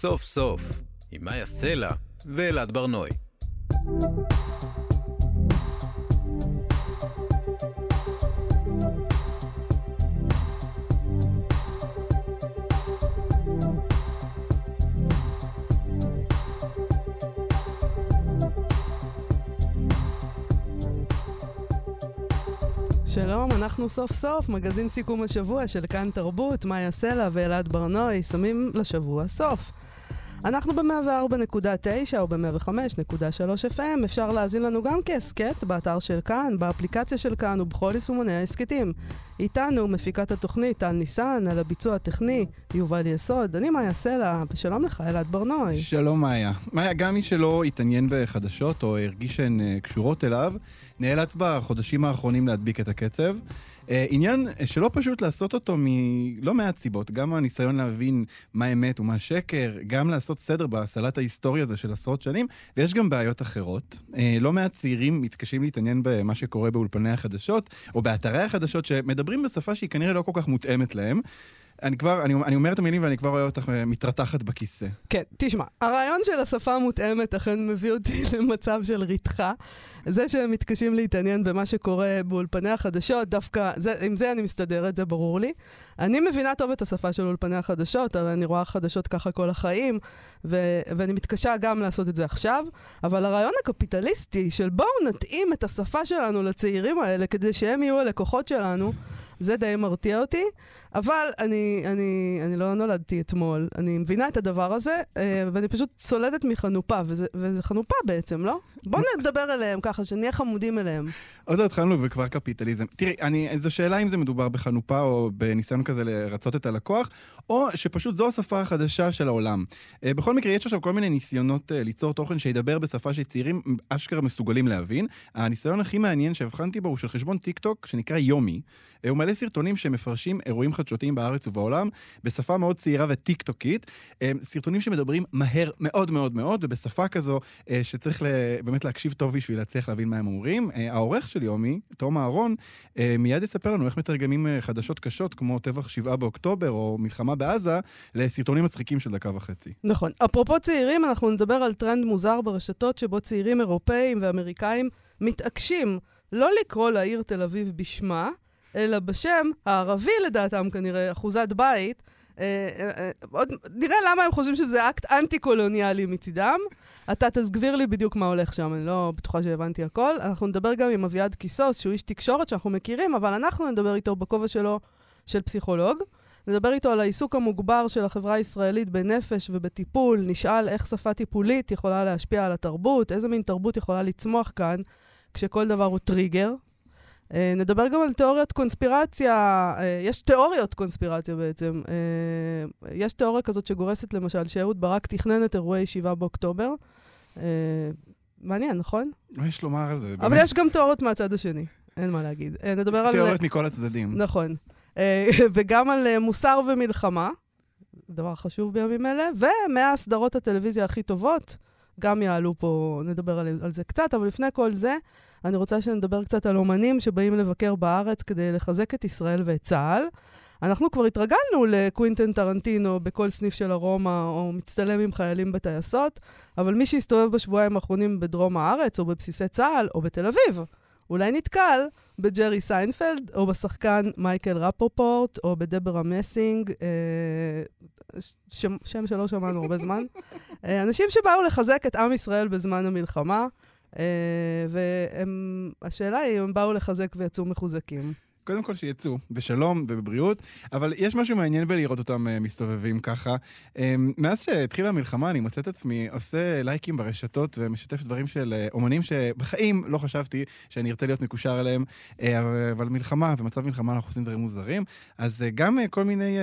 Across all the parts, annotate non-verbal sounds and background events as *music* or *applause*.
סוף סוף, עם מאיה סלע ואלעד ברנועי. שלום, אנחנו סוף סוף, מגזין סיכום השבוע של כאן תרבות, מאיה סלע ואלעד ברנועי, שמים לשבוע סוף. אנחנו ב-104.9 או ב-105.3 FM, אפשר להאזין לנו גם כהסכת באתר של כאן, באפליקציה של כאן ובכל יישומוני ההסכתים. איתנו מפיקת התוכנית טל ניסן, על הביצוע הטכני יובל יסוד. אני מאיה סלע, ושלום לך, אלעד ברנועי. שלום מאיה. מאיה, גם מי שלא התעניין בחדשות או הרגיש שהן אה, קשורות אליו, נאלץ בחודשים האחרונים להדביק את הקצב. Uh, עניין שלא פשוט לעשות אותו מלא מעט סיבות, גם הניסיון להבין מה אמת ומה שקר, גם לעשות סדר בסלט ההיסטורי הזה של עשרות שנים, ויש גם בעיות אחרות. לא מעט צעירים מתקשים להתעניין במה שקורה באולפני החדשות, או באתרי החדשות, שמדברים בשפה שהיא כנראה לא כל כך מותאמת להם. אני כבר, אני, אני אומר את המילים ואני כבר רואה אותך אה, מתרתחת בכיסא. כן, תשמע, הרעיון של השפה המותאמת אכן מביא אותי *laughs* למצב של רתחה. זה שהם מתקשים להתעניין במה שקורה באולפני החדשות, דווקא, זה, עם זה אני מסתדרת, זה ברור לי. אני מבינה טוב את השפה של אולפני החדשות, הרי אני רואה חדשות ככה כל החיים, ו- ואני מתקשה גם לעשות את זה עכשיו, אבל הרעיון הקפיטליסטי של בואו נתאים את השפה שלנו לצעירים האלה כדי שהם יהיו הלקוחות שלנו, זה די מרתיע אותי, אבל אני, אני, אני לא נולדתי אתמול, אני מבינה את הדבר הזה, אה, ואני פשוט סולדת מחנופה, וזה, וזה חנופה בעצם, לא? בואו נדבר עליהם ככה, שנהיה חמודים אליהם. עוד לא התחלנו וכבר קפיטליזם. תראי, זו שאלה אם זה מדובר בחנופה או בניסיון כזה לרצות את הלקוח, או שפשוט זו השפה החדשה של העולם. אה, בכל מקרה, יש עכשיו כל מיני ניסיונות אה, ליצור תוכן שידבר בשפה שצעירים אשכרה מסוגלים להבין. הניסיון הכי מעניין שהבחנתי בו הוא של חשבון טיק טוק שנקרא יומי. הוא מלא סרטונים שמפרשים אירועים חדשותיים בארץ ובעולם בשפה מאוד צעירה וטיק-טוקית. סרטונים שמדברים מהר מאוד מאוד מאוד, ובשפה כזו אה, שצריך באמת להקשיב טוב בשביל להצליח להבין מה הם אומרים. אה, העורך של יומי, תום אהרון, אה, מיד יספר לנו איך מתרגמים חדשות קשות, כמו טבח 7 באוקטובר או מלחמה בעזה, לסרטונים מצחיקים של דקה וחצי. נכון. אפרופו צעירים, אנחנו נדבר על טרנד מוזר ברשתות שבו צעירים אירופאים ואמריקאים מתעקשים לא לקרוא לעיר תל אביב בשמה, אלא בשם הערבי לדעתם כנראה, אחוזת בית. אה, אה, אה, עוד, נראה למה הם חושבים שזה אקט אנטי-קולוניאלי מצידם. אתה תסגביר לי בדיוק מה הולך שם, אני לא בטוחה שהבנתי הכל. אנחנו נדבר גם עם אביעד קיסוס, שהוא איש תקשורת שאנחנו מכירים, אבל אנחנו נדבר איתו בכובע שלו של פסיכולוג. נדבר איתו על העיסוק המוגבר של החברה הישראלית בנפש ובטיפול, נשאל איך שפה טיפולית יכולה להשפיע על התרבות, איזה מין תרבות יכולה לצמוח כאן, כשכל דבר הוא טריגר, נדבר גם על תיאוריית קונספירציה, אה, יש תיאוריות קונספירציה בעצם. אה, יש תיאוריה כזאת שגורסת למשל שאהוד ברק תכנן את אירועי 7 באוקטובר. מעניין, נכון? מה יש לומר על זה? אבל באמת? יש גם תיאוריות מהצד השני, אין מה להגיד. נדבר על... תיאוריות מכל הצדדים. נכון. *laughs* וגם על מוסר ומלחמה, דבר חשוב בימים אלה, ומהסדרות הטלוויזיה הכי טובות, גם יעלו פה, נדבר על, על זה קצת, אבל לפני כל זה, אני רוצה שנדבר קצת על אומנים שבאים לבקר בארץ כדי לחזק את ישראל ואת צה"ל. אנחנו כבר התרגלנו לקווינטן טרנטינו בכל סניף של ארומה, או מצטלם עם חיילים בטייסות, אבל מי שהסתובב בשבועיים האחרונים בדרום הארץ, או בבסיסי צה"ל, או בתל אביב, אולי נתקל בג'רי סיינפלד, או בשחקן מייקל רפופורט, או בדברה מסינג, אה, שם, שם שלא שמענו הרבה זמן. אה, אנשים שבאו לחזק את עם ישראל בזמן המלחמה. אה, והשאלה היא אם הם באו לחזק ויצאו מחוזקים. קודם כל שיצאו, בשלום ובבריאות, אבל יש משהו מעניין בלראות אותם אה, מסתובבים ככה. אמ, מאז שהתחילה המלחמה, אני מוצא את עצמי עושה לייקים ברשתות ומשתף דברים של אה, אומנים שבחיים לא חשבתי שאני ארצה להיות מקושר אליהם, אה, אבל מלחמה, במצב מלחמה אנחנו עושים דברים מוזרים. אז גם כל מיני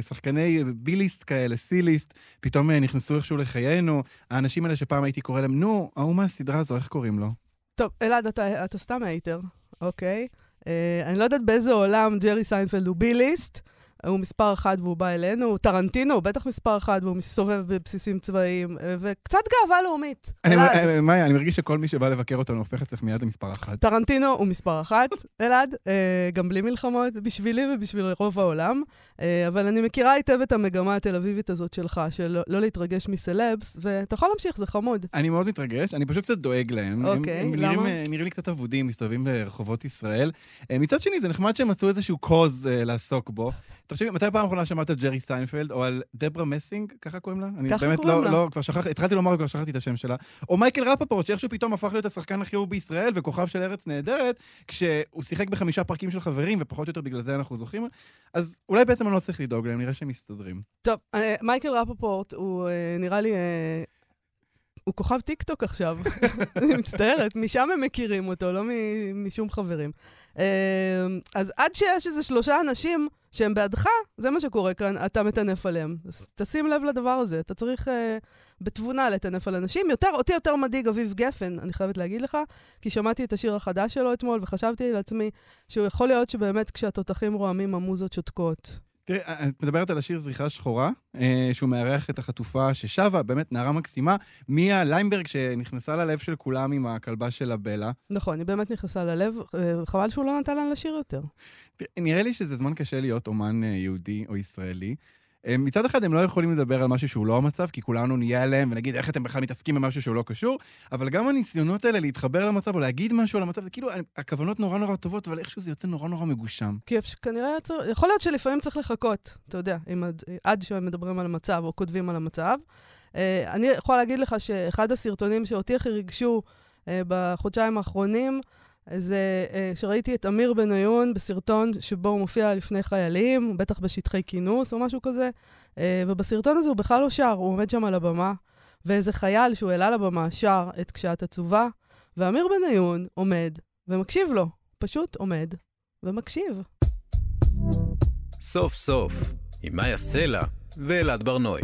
שחקני B-list כאלה, C-list, פתאום נכנסו איכשהו לחיינו. האנשים האלה שפעם הייתי קורא להם, נו, ההוא מהסדרה הזו, איך קוראים לו? טוב, אלעד, אתה, אתה סתם hater, אוקיי? אני לא יודעת באיזה עולם ג'רי סיינפלד הוא B-list, הוא מספר אחד והוא בא אלינו, טרנטינו הוא בטח מספר אחד והוא מסתובב בבסיסים צבאיים, אה, וקצת גאווה לאומית. אני, אלעד. אה, מאיה, אני מרגיש שכל מי שבא לבקר אותנו הופך אצלך מיד למספר אחת. טרנטינו הוא מספר אחת, *laughs* אלעד, אה, גם בלי מלחמות, בשבילי ובשביל רוב העולם. אה, אבל אני מכירה היטב את המגמה התל אביבית הזאת שלך, של לא להתרגש מסלבס, ואתה יכול להמשיך, זה חמוד. אני מאוד מתרגש, אני פשוט קצת דואג להם. הם- אוקיי, הם למה? נראים, אה, נראים לי קצת אבודים, מסתובבים ברחובות ישראל. אה, מצד שני, זה נחמד שהם מצאו איזשהו cause אה, לעסוק בו. תחשבי, מתי פעם אחרונה שמעת על ג'רי סיינפלד, או על דברה מסינג, ככה קוראים לה? אני באמת לא. לא, כבר שכחתי, התחלתי לומר, כבר שכחתי את השם שלה. או מייקל רפפורט, שאיכשהו פתאום הפך להיות השחקן הכי אהוב בישראל, וכוכב של ארץ נהדרת, כשהוא שיחק בחמישה פרקים של חברים, ופחות או יותר בגלל זה אנחנו זוכרים. אז אולי בעצם אני לא צריך לדאוג להם, נראה שהם מסתדרים. טוב, אה, מייקל רפפורט הוא אה, נראה לי... אה, הוא כוכב טיקטוק עכשיו, *laughs* אני מצטערת, משם הם מכירים אותו, לא משום חברים. אז עד שיש איזה שלושה אנשים שהם בעדך, זה מה שקורה כאן, אתה מטנף עליהם. אז תשים לב לדבר הזה, אתה צריך אה, בתבונה לטנף על אנשים. יותר, אותי יותר מדאיג אביב גפן, אני חייבת להגיד לך, כי שמעתי את השיר החדש שלו אתמול, וחשבתי לעצמי שהוא יכול להיות שבאמת כשהתותחים רועמים המוזות שותקות. תראי, את מדברת על השיר זריחה שחורה, אה, שהוא מארח את החטופה ששבה, באמת נערה מקסימה, מיה ליימברג שנכנסה ללב של כולם עם הכלבה שלה בלה. נכון, היא באמת נכנסה ללב, אה, חבל שהוא לא נתן לה לשיר יותר. תראי, נראה לי שזה זמן קשה להיות אומן אה, יהודי או ישראלי. אה, מצד אחד, הם לא יכולים לדבר על משהו שהוא לא המצב, כי כולנו נהיה עליהם ונגיד איך אתם בכלל מתעסקים במשהו שהוא לא קשור, אבל גם הניסיונות האלה להתחבר למצב או להגיד משהו על המצב, זה כאילו, הכוונות נורא נורא טובות, אבל איכשהו זה יוצא נורא נורא מגושם. כי כנראה. יכול להיות שלפעמים צריך לחכות, אתה יודע, עד, עד שהם מדברים על המצב או כותבים על המצב. אה, אני יכולה להגיד לך שאחד הסרטונים שאותי הכי ריגשו אה, בחודשיים האחרונים, זה אה, שראיתי את אמיר בניון בסרטון שבו הוא מופיע לפני חיילים, בטח בשטחי כינוס או משהו כזה, אה, ובסרטון הזה הוא בכלל לא שר, הוא עומד שם על הבמה, ואיזה חייל שהוא העלה לבמה שר את כשאת עצובה, ואמיר בניון עומד ומקשיב לו, פשוט עומד ומקשיב. סוף סוף, עם מאיה סלע ואלעד ברנועי.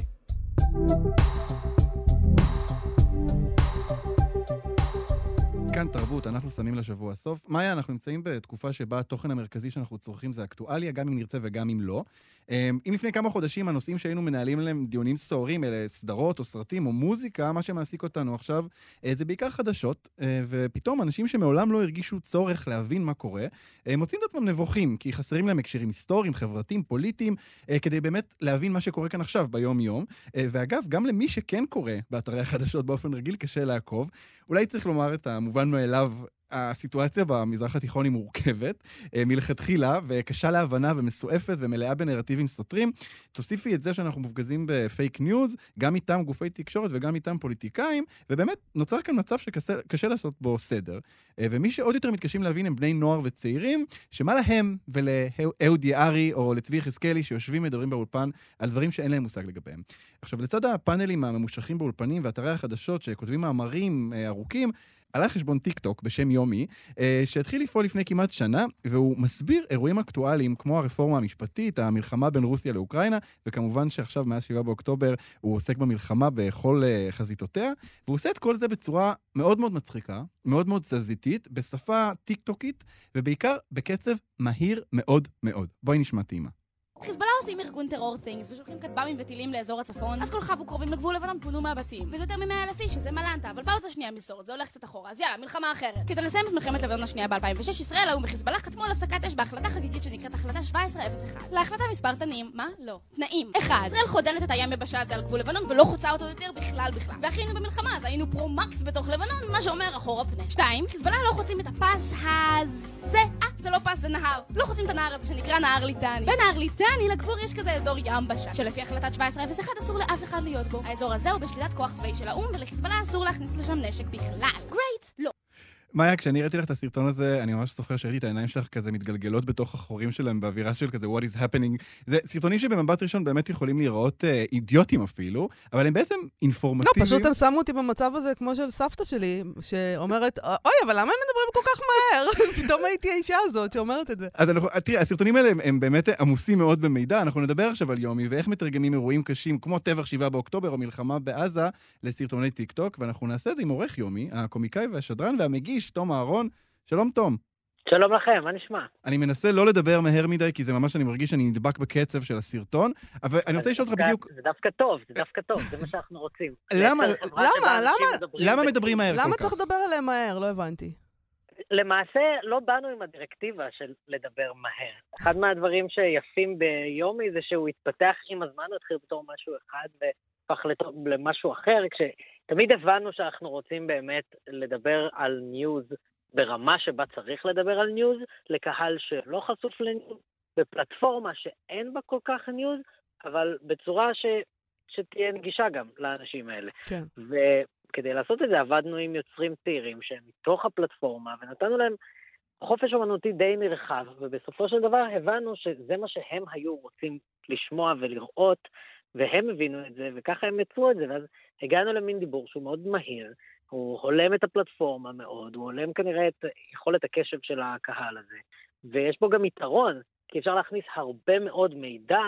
כאן תרבות, אנחנו שמים לשבוע סוף. מאיה, אנחנו נמצאים בתקופה שבה התוכן המרכזי שאנחנו צורכים זה אקטואליה, גם אם נרצה וגם אם לא. אמ, אם לפני כמה חודשים הנושאים שהיינו מנהלים עליהם דיונים סוערים, אלה סדרות או סרטים או מוזיקה, מה שמעסיק אותנו עכשיו אה, זה בעיקר חדשות, אה, ופתאום אנשים שמעולם לא הרגישו צורך להבין מה קורה, אה, מוצאים את עצמם נבוכים, כי חסרים להם הקשרים היסטוריים, חברתיים, פוליטיים, כדי באמת להבין מה שקורה כאן עכשיו, ביום-יום. ואגב, גם למי שכן קורא באתרי החדשות באופן רגיל, קשה לעקוב. אולי צריך לומר את המובן מאליו, הסיטואציה במזרח התיכון היא מורכבת אה, מלכתחילה, וקשה להבנה ומסועפת ומלאה בנרטיבים סותרים. תוסיפי את זה שאנחנו מופגזים בפייק ניוז, גם מטעם גופי תקשורת וגם מטעם פוליטיקאים, ובאמת נוצר כאן מצב שקשה לעשות בו סדר. אה, ומי שעוד יותר מתקשים להבין הם בני נוער וצעירים, שמה להם ולאהוד יערי או לצבי יחזקאלי שיושבים מדברים באולפן על דברים שאין להם מושג לגביהם. עכשיו, לצד הפאנלים הממושכים באולפנים ואתרי החדשות שכותבים מאמרים אה, ארוכים, עלה חשבון טיק טוק בשם יומי, אה, שהתחיל לפעול לפני כמעט שנה, והוא מסביר אירועים אקטואליים כמו הרפורמה המשפטית, המלחמה בין רוסיה לאוקראינה, וכמובן שעכשיו, מאז 7 באוקטובר, הוא עוסק במלחמה בכל אה, חזיתותיה, והוא עושה את כל זה בצורה מאוד מאוד מצחיקה, מאוד מאוד תזזיתית, בשפה טיק טוקית, ובעיקר בקצב מהיר מאוד מאוד. בואי נשמע טעימה. חיזבאללה עושים ארגון טרור things ושולחים כטב"מים וטילים לאזור הצפון. אז כל חבו קרובים לגבול לבנון פונו מהבתים. וזה יותר מ-100 אלף איש שזה מלנטה אבל פאוזה שנייה מסורת זה הולך קצת אחורה. אז יאללה מלחמה אחרת. כדי לסיים את מלחמת לבנון השנייה ב-2006 ישראל האו"ם וחיזבאללה חתמו על הפסקת אש בהחלטה חגיגית שנקראת החלטה 1701 להחלטה מספר תנים מה? לא. תנאים. 1. ישראל חודרת את הים יבשה הזה על גבול לבנון ולא חוצה אותו יותר בכלל בכלל. ואחי היינו במלחמה אז היינו פרו-מקס בתוך לבנון מה שאומר אחורה פנה 2. חיזבאללה לא חוצים את הפס הזה. אה זה לא פס זה נהר. לא חוצים את הנהר הזה שנקרא נהר ליטני. בנהר ליטני לגבול יש כזה אזור יבשה שלפי החלטת 1701 אסור לאף אחד להיות בו. האזור הזה הוא בשליטת כוח צבאי של האו"ם ולחיזבאללה אסור להכניס לשם נשק בכלל. גרייט לא מאיה, כשאני הראיתי לך את הסרטון הזה, אני ממש זוכר שראיתי את העיניים שלך כזה מתגלגלות בתוך החורים שלהם באווירה של כזה what is happening. זה סרטונים שבמבט ראשון באמת יכולים להיראות אה, אידיוטים אפילו, אבל הם בעצם לא, אינפורמטיביים. פשוט הם שמו אותי במצב הזה כמו של סבתא שלי, שאומרת, אוי, אבל למה הם מדברים כל כך מהר? *laughs* פתאום הייתי האישה הזאת שאומרת את זה. אז אנחנו, תראי, הסרטונים האלה הם, הם באמת עמוסים מאוד במידע, אנחנו נדבר עכשיו על יומי ואיך מתרגמים אירועים קשים כמו טבח 7 באוקטובר או מלחמה בעזה לסרטוני טיק טוק, ואנחנו נעשה את זה עם עורך יומי, הקומיקאי והשדרן והמגיש, תום אהרון. שלום תום. שלום לכם, מה נשמע? אני מנסה לא לדבר מהר מדי, כי זה ממש, אני מרגיש שאני נדבק בקצב של הסרטון, אבל אני רוצה לשאול אותך זה בדיוק, זה דווקא טוב, זה דווקא טוב, זה מה שאנחנו רוצים. *laughs* למה- למה? למה- מדברים למה מדברים מהר למה כל צריך כך? לדבר עליהם מהר? לא הבנתי. למעשה, לא באנו עם הדירקטיבה של לדבר מהר. אחד מהדברים שיפים ביומי זה שהוא התפתח עם הזמן, הוא התחיל בתור משהו אחד והפך למשהו אחר, כשתמיד הבנו שאנחנו רוצים באמת לדבר על news ברמה שבה צריך לדבר על news, לקהל שלא חשוף ל news, בפלטפורמה שאין בה כל כך news, אבל בצורה ש... שתהיה נגישה גם לאנשים האלה. כן. וכדי לעשות את זה עבדנו עם יוצרים צעירים שהם מתוך הפלטפורמה, ונתנו להם חופש אומנותי די נרחב, ובסופו של דבר הבנו שזה מה שהם היו רוצים לשמוע ולראות, והם הבינו את זה, וככה הם יצרו את זה, ואז הגענו למין דיבור שהוא מאוד מהיר, הוא הולם את הפלטפורמה מאוד, הוא הולם כנראה את יכולת הקשב של הקהל הזה, ויש בו גם יתרון, כי אפשר להכניס הרבה מאוד מידע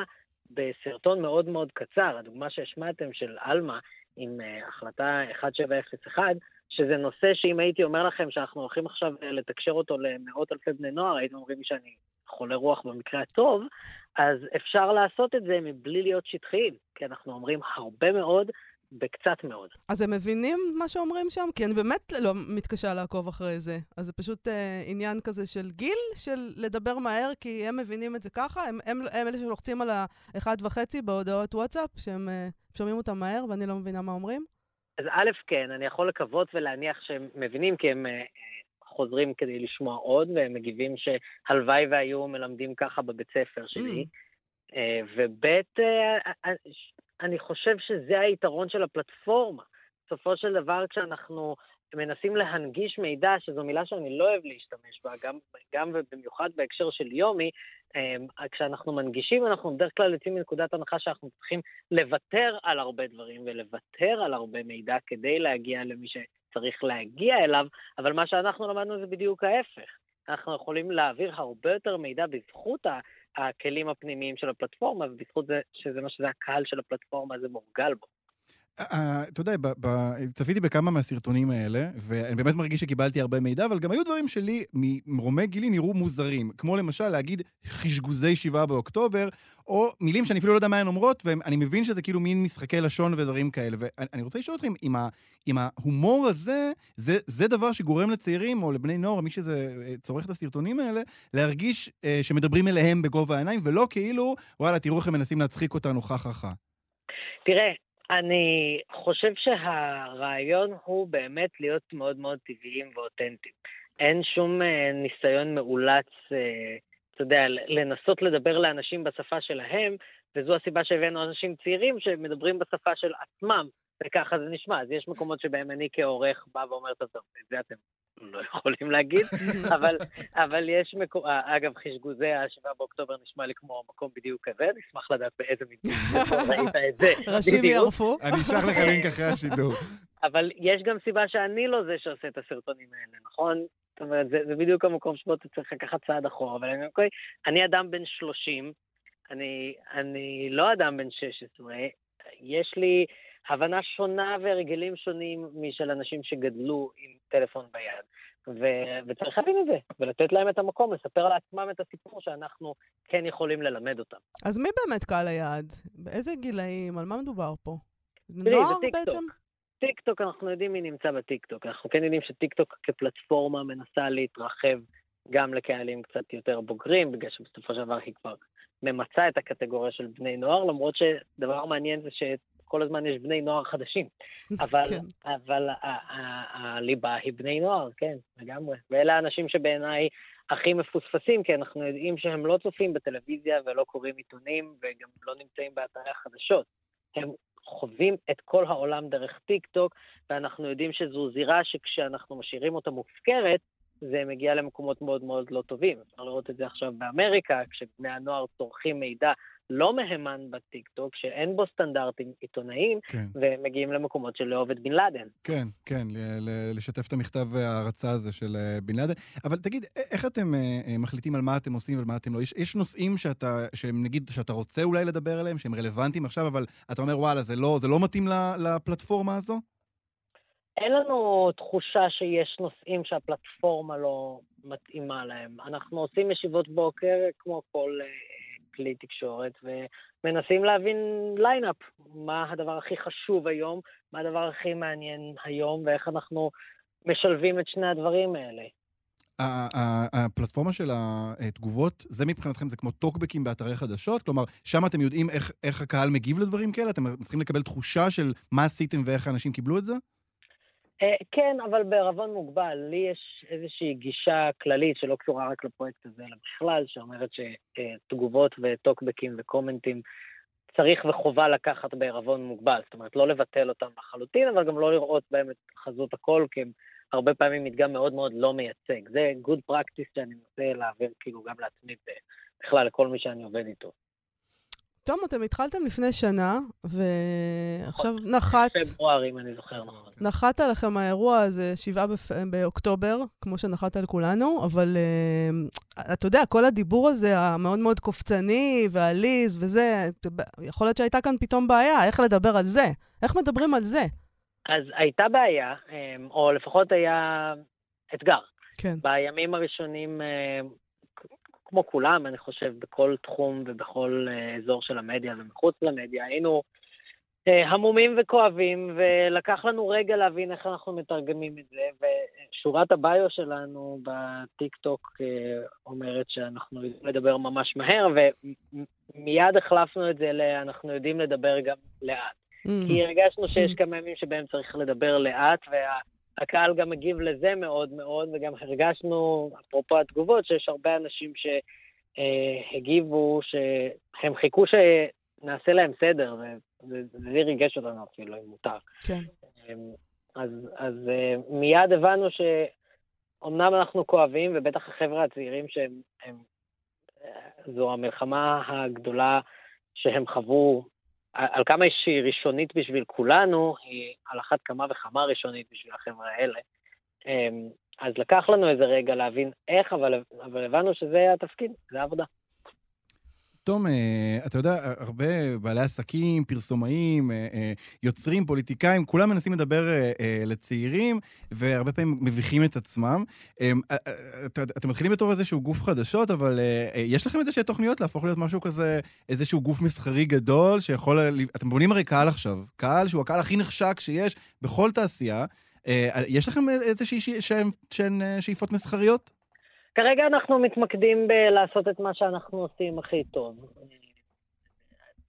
בסרטון מאוד מאוד קצר. הדוגמה שהשמעתם של עלמה עם uh, החלטה 1701, שזה נושא שאם הייתי אומר לכם שאנחנו הולכים עכשיו uh, לתקשר אותו למאות אלפי בני נוער, הייתם אומרים שאני חולה רוח במקרה הטוב, אז אפשר לעשות את זה מבלי להיות שטחיים, כי אנחנו אומרים הרבה מאוד בקצת מאוד. אז הם מבינים מה שאומרים שם? כי אני באמת לא מתקשה לעקוב אחרי זה. אז זה פשוט אה, עניין כזה של גיל, של לדבר מהר, כי הם מבינים את זה ככה? הם, הם, הם אלה שלוחצים על האחד וחצי בהודעות וואטסאפ, שהם אה, שומעים אותם מהר ואני לא מבינה מה אומרים? אז א', כן, אני יכול לקוות ולהניח שהם מבינים, כי הם uh, חוזרים כדי לשמוע עוד, והם מגיבים שהלוואי והיו מלמדים ככה בבית ספר שלי. Uh, וב', uh, אני חושב שזה היתרון של הפלטפורמה. בסופו של דבר, כשאנחנו מנסים להנגיש מידע, שזו מילה שאני לא אוהב להשתמש בה, גם, גם ובמיוחד בהקשר של יומי, כשאנחנו מנגישים, אנחנו בדרך כלל יוצאים מנקודת הנחה שאנחנו צריכים לוותר על הרבה דברים ולוותר על הרבה מידע כדי להגיע למי שצריך להגיע אליו, אבל מה שאנחנו למדנו זה בדיוק ההפך. אנחנו יכולים להעביר הרבה יותר מידע בזכות הכלים הפנימיים של הפלטפורמה, ובזכות זה שזה מה שזה הקהל של הפלטפורמה, זה מורגל בו. אתה יודע, צפיתי בכמה מהסרטונים האלה, ואני באמת מרגיש שקיבלתי הרבה מידע, אבל גם היו דברים שלי, ממרומי גילי, נראו מוזרים. כמו למשל להגיד חשגוזי שבעה באוקטובר, או מילים שאני אפילו לא יודע מה הן אומרות, ואני מבין שזה כאילו מין משחקי לשון ודברים כאלה. ואני רוצה לשאול אתכם, אם, ההומור הזה, זה, זה דבר שגורם לצעירים, או לבני נוער, מי שזה צורך את הסרטונים האלה, להרגיש אה, שמדברים אליהם בגובה העיניים, ולא כאילו, וואלה, תראו איך הם מנסים להצחיק אותנו, חככה. תראה, אני חושב שהרעיון הוא באמת להיות מאוד מאוד טבעיים ואותנטיים. אין שום אה, ניסיון מאולץ, אה, אתה יודע, לנסות לדבר לאנשים בשפה שלהם, וזו הסיבה שהבאנו אנשים צעירים שמדברים בשפה של עצמם, וככה זה נשמע. אז יש מקומות שבהם אני כעורך בא ואומר, טוב, טוב, את זה אתם לא יכולים להגיד, *laughs* אבל, אבל יש מקום, אגב, חשגוזי ה-7 באוקטובר נשמע לי כמו מקום בדיוק כזה, נשמח לדעת באיזה מקום *laughs* ראית את זה. ראשים יערפו. אני אשלח לך לינק אחרי השידור. *laughs* אבל יש גם סיבה שאני לא זה שעושה את הסרטונים האלה, נכון? זאת אומרת, זה, זה בדיוק המקום שבו אתה צריך לקחת צעד אחורה, אבל אני, אוקיי, אני אדם בן 30, אני, אני לא אדם בן 16, יש לי הבנה שונה והרגלים שונים משל אנשים שגדלו עם טלפון ביד. ו- וצריך להבין את זה, ולתת להם את המקום, לספר על עצמם את הסיפור שאנחנו כן יכולים ללמד אותם. אז מי באמת קהל היעד? באיזה גילאים? על מה מדובר פה? תראי, נוער. בעצם? טיקטוק, אנחנו יודעים מי נמצא בטיקטוק. אנחנו כן יודעים שטיקטוק כפלטפורמה מנסה להתרחב גם לקהלים קצת יותר בוגרים, בגלל שבסופו של דבר היא כבר ממצה את הקטגוריה של בני נוער, למרות שדבר מעניין זה שכל הזמן יש בני נוער חדשים. *laughs* אבל, כן. אבל הליבה היא בני נוער, כן, לגמרי. ואלה האנשים שבעיניי הכי מפוספסים, כי אנחנו יודעים שהם לא צופים בטלוויזיה ולא קוראים עיתונים וגם לא נמצאים באתרי החדשות. הם חווים את כל העולם דרך טיק טוק, ואנחנו יודעים שזו זירה שכשאנחנו משאירים אותה מופקרת, זה מגיע למקומות מאוד מאוד לא טובים. אפשר לראות את זה עכשיו באמריקה, כשבני הנוער צורכים מידע לא מהימן בטיקטוק, שאין בו סטנדרטים עיתונאיים, כן. והם מגיעים למקומות של לאהוב את בן לאדן. כן, כן, ל- ל- לשתף את המכתב ההערצה הזה של אה, בן לאדן. אבל תגיד, איך אתם אה, אה, מחליטים על מה אתם עושים ועל מה אתם לא? יש, יש נושאים שאתה, שהם נגיד, שאתה רוצה אולי לדבר עליהם, שהם רלוונטיים עכשיו, אבל אתה אומר, וואלה, זה לא, זה לא מתאים לפלטפורמה הזו? אין לנו תחושה שיש נושאים שהפלטפורמה לא מתאימה להם. אנחנו עושים ישיבות בוקר כמו כל כלי תקשורת, ומנסים להבין ליינאפ, מה הדבר הכי חשוב היום, מה הדבר הכי מעניין היום, ואיך אנחנו משלבים את שני הדברים האלה. הפלטפורמה של התגובות, זה מבחינתכם, זה כמו טוקבקים באתרי חדשות? כלומר, שם אתם יודעים איך, איך הקהל מגיב לדברים כאלה? אתם צריכים לקבל תחושה של מה עשיתם ואיך האנשים קיבלו את זה? אה, כן, אבל בערבון מוגבל. לי יש איזושהי גישה כללית שלא קשורה רק לפרויקט הזה, אלא בכלל, שאומרת שתגובות וטוקבקים וקומנטים צריך וחובה לקחת בערבון מוגבל. זאת אומרת, לא לבטל אותם לחלוטין, אבל גם לא לראות בהם את חזות הכל, כי הם הרבה פעמים מדגם מאוד מאוד לא מייצג. זה good practice שאני מנסה להעביר כאילו גם לעצמי, בכלל לכל מי שאני עובד איתו. תום, אתם התחלתם לפני שנה, ועכשיו נחת... פברואר, אם אני זוכר נכון. נחת עליכם האירוע הזה, שבעה בפ... באוקטובר, כמו שנחת על כולנו, אבל uh, אתה יודע, כל הדיבור הזה, המאוד מאוד קופצני ועליז וזה, יכול להיות שהייתה כאן פתאום בעיה, איך לדבר על זה? איך מדברים על זה? אז הייתה בעיה, אמ, או לפחות היה אתגר. כן. בימים הראשונים אמ, כמו כולם, אני חושב, בכל תחום ובכל uh, אזור של המדיה ומחוץ למדיה, היינו uh, המומים וכואבים, ולקח לנו רגע להבין איך אנחנו מתרגמים את זה, ושורת הביו שלנו בטיק-טוק uh, אומרת שאנחנו יודעים לדבר ממש מהר, ומיד החלפנו את זה ל... אנחנו יודעים לדבר גם לאט. Mm. כי הרגשנו שיש כמה ימים שבהם צריך לדבר לאט, וה... הקהל גם מגיב לזה מאוד מאוד, וגם הרגשנו, אפרופו התגובות, שיש הרבה אנשים שהגיבו, שהם חיכו שנעשה להם סדר, וזה ריגש אותנו אפילו, אם מותר. כן. אז, אז אה, מיד הבנו שאומנם אנחנו כואבים, ובטח החבר'ה הצעירים שהם, הם, אה, זו המלחמה הגדולה שהם חוו על כמה שהיא ראשונית בשביל כולנו, היא על אחת כמה וכמה ראשונית בשביל החבר'ה האלה. אמ, אז לקח לנו איזה רגע להבין איך, אבל, אבל הבנו שזה התפקיד, זה העבודה. תום, אה, אתה יודע, הרבה בעלי עסקים, פרסומאים, אה, אה, יוצרים, פוליטיקאים, כולם מנסים לדבר לצעירים, והרבה פעמים מביכים את עצמם. אתם מתחילים בתור איזשהו גוף חדשות, אבל יש לכם איזשהי תוכניות להפוך להיות משהו כזה, איזשהו גוף מסחרי גדול, שיכול... אתם בונים הרי קהל עכשיו, קהל שהוא הקהל הכי נחשק שיש בכל תעשייה. יש לכם איזושהי שאיפות מסחריות? כרגע אנחנו מתמקדים בלעשות את מה שאנחנו עושים הכי טוב.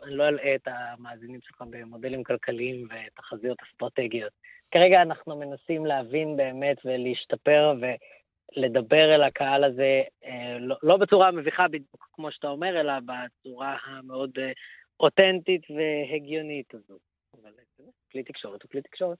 אני לא אלאה את המאזינים שלך במודלים כלכליים ותחזיות אסטרטגיות. כרגע אנחנו מנסים להבין באמת ולהשתפר ולדבר אל הקהל הזה, אה, לא, לא בצורה מביכה בדיוק כמו שאתה אומר, אלא בצורה המאוד אה, אותנטית והגיונית הזו. אבל אה, כלי תקשורת הוא כלי תקשורת.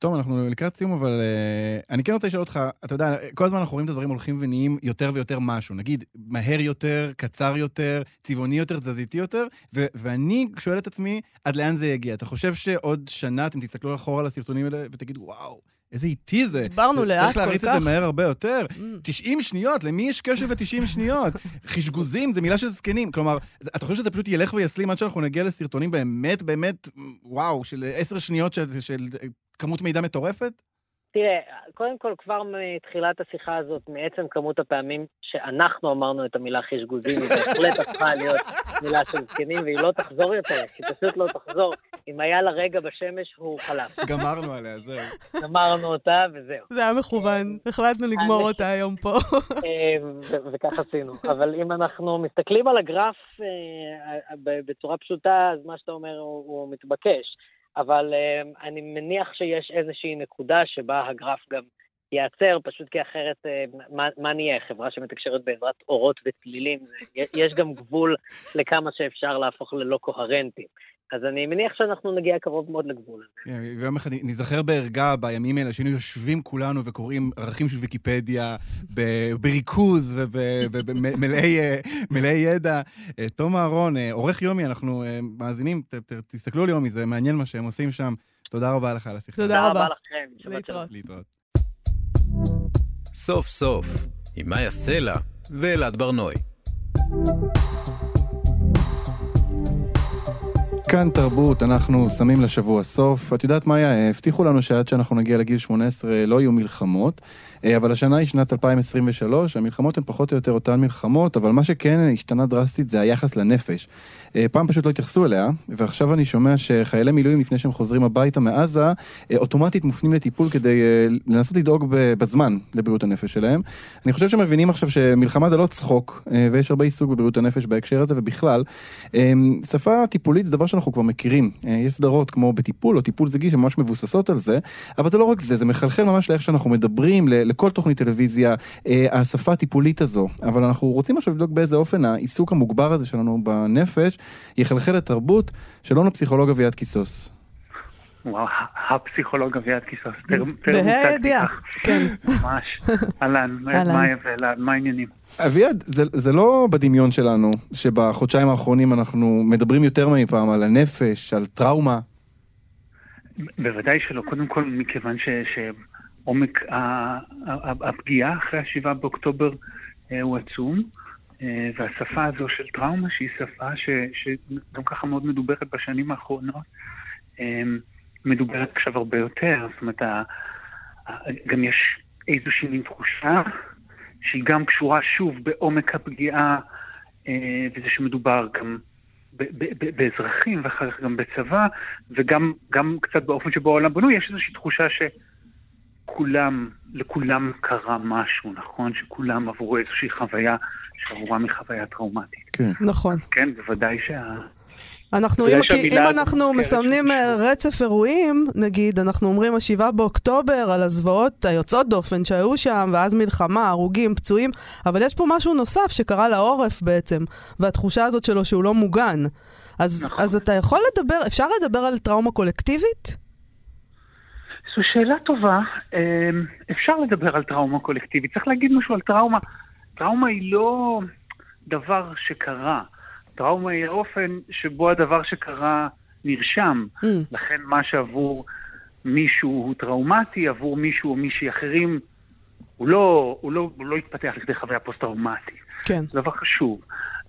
טוב, אנחנו לקראת סיום, אבל uh, אני כן רוצה לשאול אותך, אתה יודע, כל הזמן אנחנו רואים את הדברים הולכים ונהיים יותר ויותר משהו. נגיד, מהר יותר, קצר יותר, צבעוני יותר, תזזיתי יותר, ו- ואני שואל את עצמי, עד לאן זה יגיע? אתה חושב שעוד שנה אתם תסתכלו אחורה על הסרטונים האלה ותגידו, וואו, איזה איטי זה. דיברנו לאט כל כך. צריך להריץ את זה מהר הרבה יותר. Mm. 90 שניות, למי יש קשב ל-90 שניות? *laughs* חשגוזים זה מילה של זקנים. כלומר, אתה חושב שזה פשוט ילך ויסלים עד שאנחנו נגיע לסרטונים באמת, באמת, וואו, של 10 שניות של, של כמות מידע מטורפת? תראה, קודם כל, כבר מתחילת השיחה הזאת, מעצם כמות הפעמים שאנחנו אמרנו את המילה חשגוזים, היא בהחלט הפכה להיות מילה של זקנים, והיא לא תחזור יותר, היא פשוט לא תחזור. אם היה לה רגע בשמש, הוא חלף. גמרנו עליה, זהו. גמרנו אותה, וזהו. זה היה מכוון, החלטנו לגמור אותה היום פה. אה, וכך עשינו. אבל אם אנחנו מסתכלים על הגרף אה, בצורה פשוטה, אז מה שאתה אומר הוא מתבקש. אבל uh, אני מניח שיש איזושהי נקודה שבה הגרף גם ייעצר, פשוט כי אחרת uh, מה, מה נהיה? חברה שמתקשרת בעזרת אורות וצלילים, יש גם גבול לכמה שאפשר להפוך ללא קוהרנטים. אז אני מניח שאנחנו נגיע קרוב מאוד לגבול הזה. כן, ויום אחד נזכר בערגה בימים האלה, שהיינו יושבים כולנו וקוראים ערכים של ויקיפדיה בריכוז ומלאי ידע. אה, תום אהרון, אה, עורך יומי, אנחנו אה, מאזינים, תסתכלו על יומי, זה מעניין מה שהם עושים שם. תודה רבה לך על השיחה. תודה רבה. לכם. להתראות. סוף סוף, עם מאיה סלע ואלעד ברנועי. כאן תרבות, אנחנו שמים לשבוע סוף. את יודעת מה היה? הבטיחו לנו שעד שאנחנו נגיע לגיל 18 לא יהיו מלחמות. אה, אבל השנה היא שנת 2023, המלחמות הן פחות או יותר אותן מלחמות, אבל מה שכן השתנה דרסטית זה היחס לנפש. אה, פעם פשוט לא התייחסו אליה, ועכשיו אני שומע שחיילי מילואים לפני שהם חוזרים הביתה מעזה, אה, אוטומטית מופנים לטיפול כדי לנסות לדאוג בזמן לבריאות הנפש שלהם. אני חושב שמבינים עכשיו שמלחמה זה לא צחוק, ויש הרבה עיסוק בבריאות הנפש בהקשר הזה, ובכלל, שפה טיפולית זה דבר כבר מכירים. יש סדרות כמו בטיפול או טיפול זוגי שממש מבוססות על זה, אבל זה לא רק זה, זה מחלחל ממש לאיך שאנחנו מדברים, לכל תוכנית טלוויזיה, אה, השפה הטיפולית הזו. אבל אנחנו רוצים עכשיו לבדוק באיזה אופן העיסוק המוגבר הזה שלנו בנפש יחלחל לתרבות. שלום לפסיכולוג אביעד קיסוס. וואו, הפסיכולוג אביעד קיסוס. בה"א הידיעה, כן. ממש. אהלן, מה העניינים? אביעד, זה, זה לא בדמיון שלנו, שבחודשיים האחרונים אנחנו מדברים יותר מאי פעם על הנפש, על טראומה. בוודאי שלא. קודם כל, מכיוון ש... ש... עומק הפגיעה אחרי השבעה באוקטובר אה, הוא עצום, אה, והשפה הזו של טראומה, שהיא שפה שגם ככה מאוד מדוברת בשנים האחרונות, אה, מדוברת עכשיו הרבה יותר. זאת אומרת, גם יש איזושהי תחושה שהיא גם קשורה שוב בעומק הפגיעה, וזה שמדובר גם באזרחים ואחר כך גם בצבא, וגם קצת באופן שבו העולם בנוי, יש איזושהי תחושה ש... כולם, לכולם קרה משהו, נכון? שכולם עברו איזושהי חוויה שעבורה מחוויה טראומטית. כן. נכון. כן, בוודאי שה... אנחנו, אם, כי אם אנחנו מסמנים אה, רצף אירועים, נגיד, אנחנו אומרים השבעה באוקטובר על הזוועות היוצאות דופן שהיו שם, ואז מלחמה, הרוגים, פצועים, אבל יש פה משהו נוסף שקרה לעורף בעצם, והתחושה הזאת שלו שהוא לא מוגן. אז, נכון. אז אתה יכול לדבר, אפשר לדבר על טראומה קולקטיבית? זו שאלה טובה. אמ, אפשר לדבר על טראומה קולקטיבית. צריך להגיד משהו על טראומה. טראומה היא לא דבר שקרה. טראומה היא האופן שבו הדבר שקרה נרשם. Mm. לכן מה שעבור מישהו הוא טראומטי, עבור מישהו או מישהי אחרים, הוא לא, הוא לא, הוא לא התפתח לכדי חוויה פוסט-טראומטית. כן. זה דבר חשוב.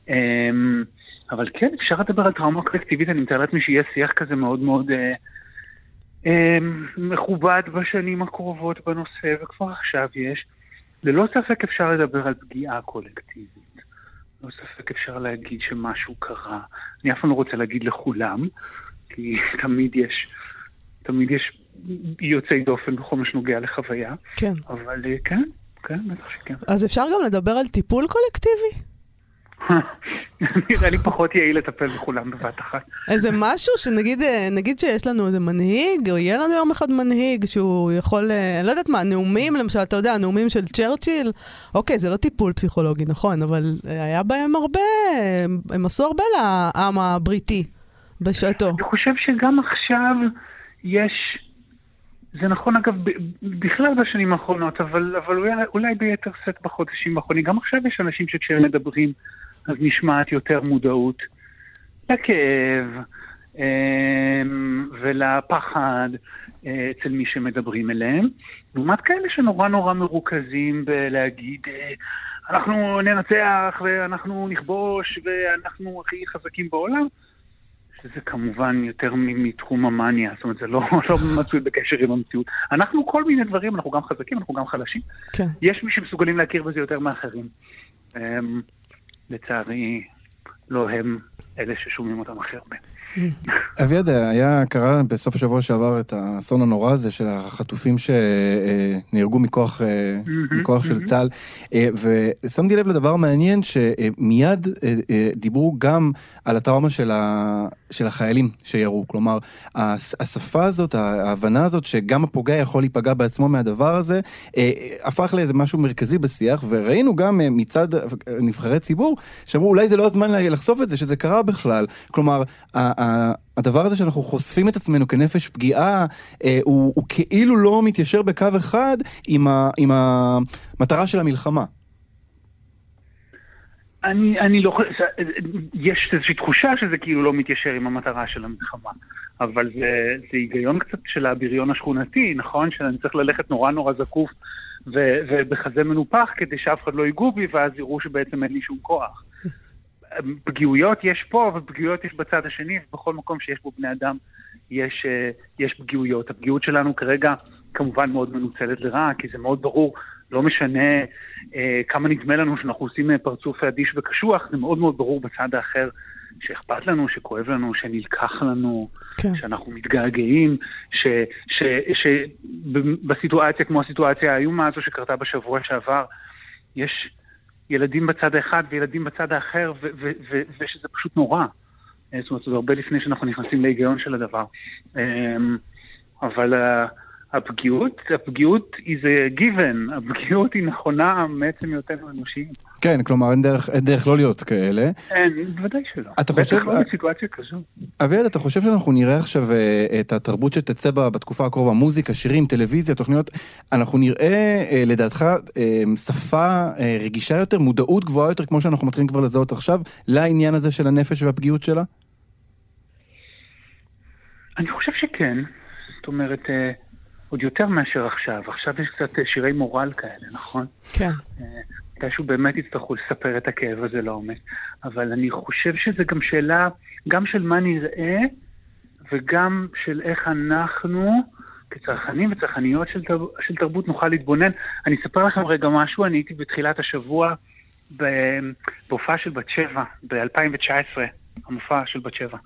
אמ, אבל כן, אפשר לדבר על טראומה קולקטיבית, אני מתאר לעצמי שיהיה שיח כזה מאוד מאוד... Uh, אמ, מכובד בשנים הקרובות בנושא, וכבר עכשיו יש. ללא ספק אפשר לדבר על פגיעה קולקטיבית. ללא ספק אפשר להגיד שמשהו קרה. אני אף פעם לא רוצה להגיד לכולם, כי תמיד יש, תמיד יש יוצאי דופן בכל מה שנוגע לחוויה. כן. אבל אה, כן, כן, בטח שכן. אז אפשר גם לדבר על טיפול קולקטיבי? נראה לי פחות יעיל לטפל בכולם בבת אחת. איזה משהו שנגיד אה, נגיד שיש לנו איזה מנהיג, או יהיה לנו יום אחד מנהיג שהוא יכול, אה, אני לא יודעת מה, נאומים למשל, אתה יודע, נאומים של צ'רצ'יל, אוקיי, זה לא טיפול פסיכולוגי, נכון, אבל היה בהם הרבה, הם עשו הרבה לעם הבריטי בשעתו. אני חושב שגם עכשיו יש... זה נכון אגב בכלל בשנים האחרונות, אבל, אבל אולי, אולי ביתר שאת בחודשים האחרונים. גם עכשיו יש אנשים שכשהם מדברים אז נשמעת יותר מודעות לכאב אמ, ולפחד אה, אצל מי שמדברים אליהם, לעומת כאלה שנורא נורא מרוכזים בלהגיד אה, אנחנו ננצח ואנחנו נכבוש ואנחנו הכי חזקים בעולם. שזה כמובן יותר מתחום המאניה, זאת אומרת, זה לא, *laughs* לא מצוי בקשר עם המציאות. אנחנו כל מיני דברים, אנחנו גם חזקים, אנחנו גם חלשים. כן. יש מי שמסוגלים להכיר בזה יותר מאחרים. לצערי, לא הם אלה ששומעים אותם הכי הרבה. אביעד, היה, קרה בסוף השבוע שעבר את האסון הנורא הזה של החטופים שנהרגו מכוח, מכוח של צה"ל, אה, ושמתי לב לדבר מעניין שמיד אה, אה, דיברו גם על הטראומה של, ה, של החיילים שירו. כלומר, השפה הזאת, ההבנה הזאת שגם הפוגע יכול להיפגע בעצמו מהדבר הזה, הפך לאיזה משהו מרכזי בשיח, וראינו גם מצד נבחרי ציבור, שאמרו אולי זה לא הזמן לחשוף את זה, שזה קרה בכלל. כלומר, הדבר הזה שאנחנו חושפים את עצמנו כנפש פגיעה, אה, הוא, הוא כאילו לא מתיישר בקו אחד עם, ה, עם המטרה של המלחמה. אני, אני לא חושב, יש איזושהי תחושה שזה כאילו לא מתיישר עם המטרה של המלחמה, אבל זה, זה היגיון קצת של הבריון השכונתי, נכון? שאני צריך ללכת נורא נורא זקוף ו, ובחזה מנופח כדי שאף אחד לא ייגעו בי ואז יראו שבעצם אין לי שום כוח. פגיעויות יש פה ופגיעויות יש בצד השני, ובכל מקום שיש בו בני אדם יש, אה, יש פגיעויות. הפגיעות שלנו כרגע כמובן מאוד מנוצלת לרעה, כי זה מאוד ברור, לא משנה אה, כמה נדמה לנו שאנחנו עושים פרצוף אדיש וקשוח, זה מאוד מאוד ברור בצד האחר שאכפת לנו, שכואב לנו, שנלקח לנו, כן. שאנחנו מתגעגעים, שבסיטואציה כמו הסיטואציה האיומה הזו שקרתה בשבוע שעבר, יש ילדים בצד האחד וילדים בצד האחר, ושזה פשוט נורא. זאת אומרת, זה הרבה לפני שאנחנו נכנסים להיגיון של הדבר. אמ, אבל הפגיעות, הפגיעות is a given, הפגיעות היא נכונה מעצם היותנו אנושיים. כן, כלומר אין דרך, אין דרך לא להיות כאלה. אין, בוודאי שלא. אתה חושב... בטח לא בסיטואציה כזו. אביעד, אתה חושב שאנחנו נראה עכשיו אה, את התרבות שתצא בתקופה הקרובה, מוזיקה, שירים, טלוויזיה, תוכניות, אנחנו נראה, אה, לדעתך, אה, שפה רגישה יותר, מודעות גבוהה יותר, כמו שאנחנו מתחילים כבר לזהות עכשיו, לעניין הזה של הנפש והפגיעות שלה? אני חושב שכן. זאת אומרת... עוד יותר מאשר עכשיו. עכשיו יש קצת אה, שירי מורל כאלה, נכון? כן. אה, מתישהו באמת יצטרכו לספר את הכאב הזה לעומק. אבל אני חושב שזה גם שאלה, גם של מה נראה, וגם של איך אנחנו, כצרכנים וצרכניות של, תר... של תרבות, נוכל להתבונן. אני אספר לכם רגע משהו, אני הייתי בתחילת השבוע בהופעה של בת שבע, ב-2019. המופע של בת שבע.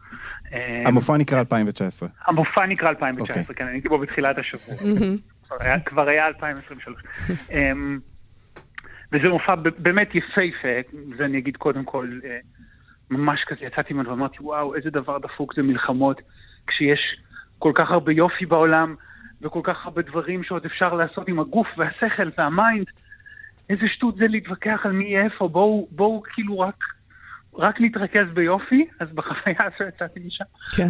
המופע נקרא 2019. המופע נקרא 2019, אוקיי. כן, אני הייתי בו בתחילת השבוע. *laughs* כבר היה 2023. אמ, וזה מופע באמת יפהפה, זה אני אגיד קודם כל, אה, ממש כזה יצאתי ממנו ואמרתי, וואו, איזה דבר דפוק זה מלחמות, כשיש כל כך הרבה יופי בעולם, וכל כך הרבה דברים שעוד אפשר לעשות עם הגוף והשכל והמיינד. איזה שטות זה להתווכח על מי איפה, בואו, בואו כאילו רק רק להתרכז ביופי, אז בחוויה הזו יצאתי משם. כן.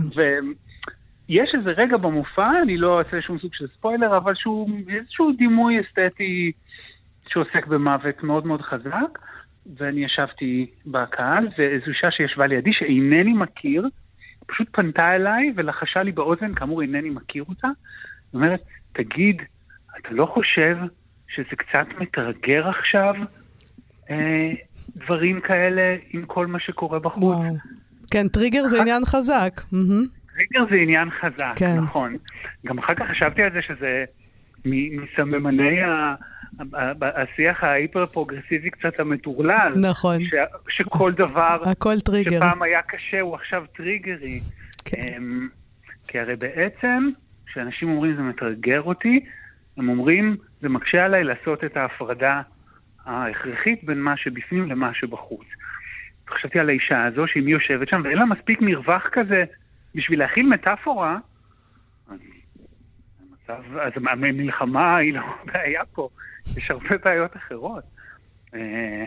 ויש איזה רגע במופע, אני לא אעשה שום סוג של ספוילר, אבל שהוא איזשהו דימוי אסתטי שעוסק במוות מאוד מאוד חזק, ואני ישבתי בקהל, ואיזו אישה שישבה לידי, שאינני מכיר, פשוט פנתה אליי ולחשה לי באוזן, כאמור אינני מכיר אותה, היא אומרת, תגיד, אתה לא חושב שזה קצת מתרגר עכשיו? אה, דברים כאלה עם כל מה שקורה בחוץ. וואו. כן, טריגר זה עניין חזק. טריגר זה עניין חזק, כן. נכון. גם אחר כך חשבתי על זה שזה מסממני השיח ההיפר-פרוגרסיבי קצת המטורלל. נכון. ש, שכל דבר, הכל טריגר. שפעם היה קשה הוא עכשיו טריגרי. כן. Um, כי הרי בעצם, כשאנשים אומרים זה מתרגר אותי, הם אומרים, זה מקשה עליי לעשות את ההפרדה ההכרחית בין מה שבפנים למה שבחוץ. חשבתי על האישה הזו, שאם היא יושבת שם, ואין לה מספיק מרווח כזה בשביל להכיל מטאפורה, המצב, אז המלחמה היא לא *laughs* בעיה פה, יש הרבה בעיות אחרות. אה,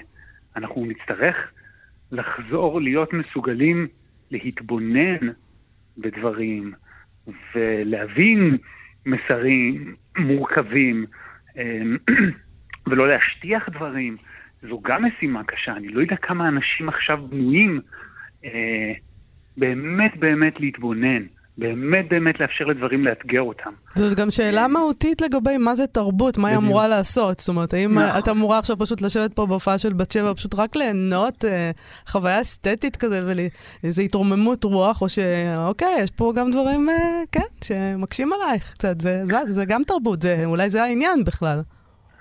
אנחנו נצטרך לחזור להיות מסוגלים להתבונן בדברים ולהבין מסרים מורכבים. *clears throat* ולא להשטיח דברים, זו גם משימה קשה. אני לא יודע כמה אנשים עכשיו בנויים אה, באמת באמת להתבונן. באמת באמת לאפשר לדברים לאתגר אותם. זאת גם שאלה אה, מהותית לגבי מה זה תרבות, מה היא אמורה לעשות. זאת אומרת, האם נכון. את אמורה עכשיו פשוט לשבת פה בהופעה של בת שבע, פשוט רק ליהנות אה, חוויה אסתטית כזה ואיזו התרוממות רוח, או שאוקיי, יש פה גם דברים, אה, כן, שמקשים עלייך קצת. זה, זה, זה גם תרבות, זה, אולי זה העניין בכלל.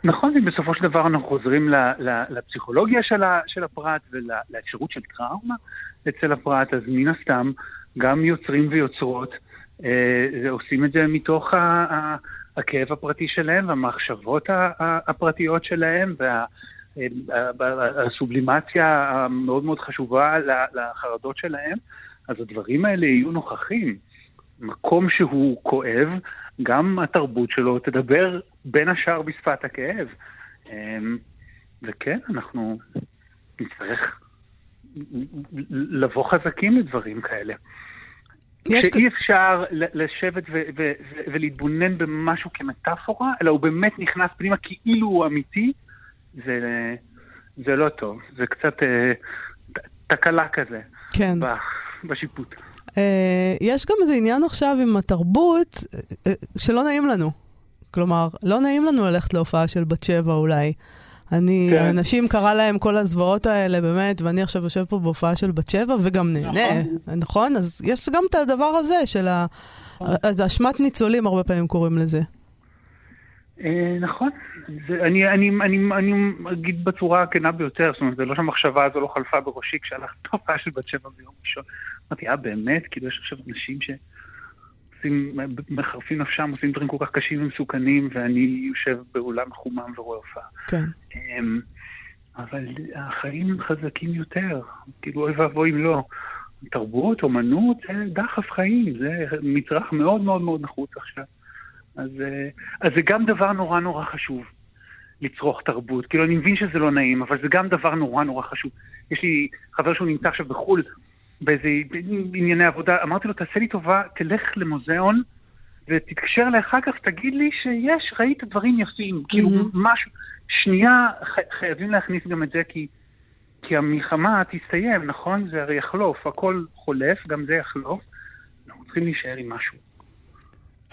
נכון, ובסופו של דבר אנחנו חוזרים לפסיכולוגיה של, הפרט ולאפשרות של טראומה אצל הפרט, אז מן הסתם גם יוצרים ויוצרות אה, עושים את זה מתוך ה, הכאב הפרטי שלהם והמחשבות הפרטיות שלהם והסובלימציה המאוד מאוד חשובה לחרדות שלהם, אז הדברים האלה יהיו נוכחים. מקום שהוא כואב, גם התרבות שלו תדבר בין השאר בשפת הכאב. אמ, וכן, אנחנו נצטרך לבוא חזקים לדברים כאלה. שאי אפשר לשבת ולהתבונן במשהו כמטאפורה, אלא הוא באמת נכנס פנימה כאילו הוא אמיתי, זה, זה לא טוב. זה קצת אה, תקלה כזה כן. בשיפוט. אה, יש גם איזה עניין עכשיו עם התרבות אה, שלא נעים לנו. כלומר, לא נעים לנו ללכת להופעה של בת שבע אולי. אני, כן. אנשים קרה להם כל הזוועות האלה, באמת, ואני עכשיו יושב פה בהופעה של בת שבע וגם נהנה, נכון? אז יש גם את הדבר הזה של ה... אז אשמת ניצולים, הרבה פעמים קוראים לזה. אה, נכון. זה, אני, אני, אני, אני אגיד בצורה הכנה ביותר, זאת אומרת, זה לא שהמחשבה הזו לא חלפה בראשי כשהלכתי *laughs* להופעה של בת שבע ביום ראשון. אמרתי, אה, באמת? כאילו, יש עכשיו אנשים שעושים, מחרפים נפשם, עושים דברים כל כך קשים ומסוכנים, ואני יושב באולם מחומם ורואה הופעה. כן. אמ, אבל החיים חזקים יותר, כאילו אוי ואבוי אם לא. תרבות, אומנות, זה דחף חיים, זה מצרך מאוד מאוד מאוד נחוץ עכשיו. אז, אה, אז זה גם דבר נורא נורא חשוב, לצרוך תרבות. כאילו, אני מבין שזה לא נעים, אבל זה גם דבר נורא נורא חשוב. יש לי חבר שהוא נמצא עכשיו בחו"ל, באיזה ענייני עבודה, אמרתי לו, תעשה לי טובה, תלך למוזיאון ותתקשר אליי אחר כך, תגיד לי שיש, ראית דברים יפים, כאילו מהמם. משהו. שנייה, חייבים להכניס גם את זה, כי, כי המלחמה תסתיים, נכון? זה הרי יחלוף, הכל חולף, גם זה יחלוף. אנחנו צריכים להישאר עם משהו.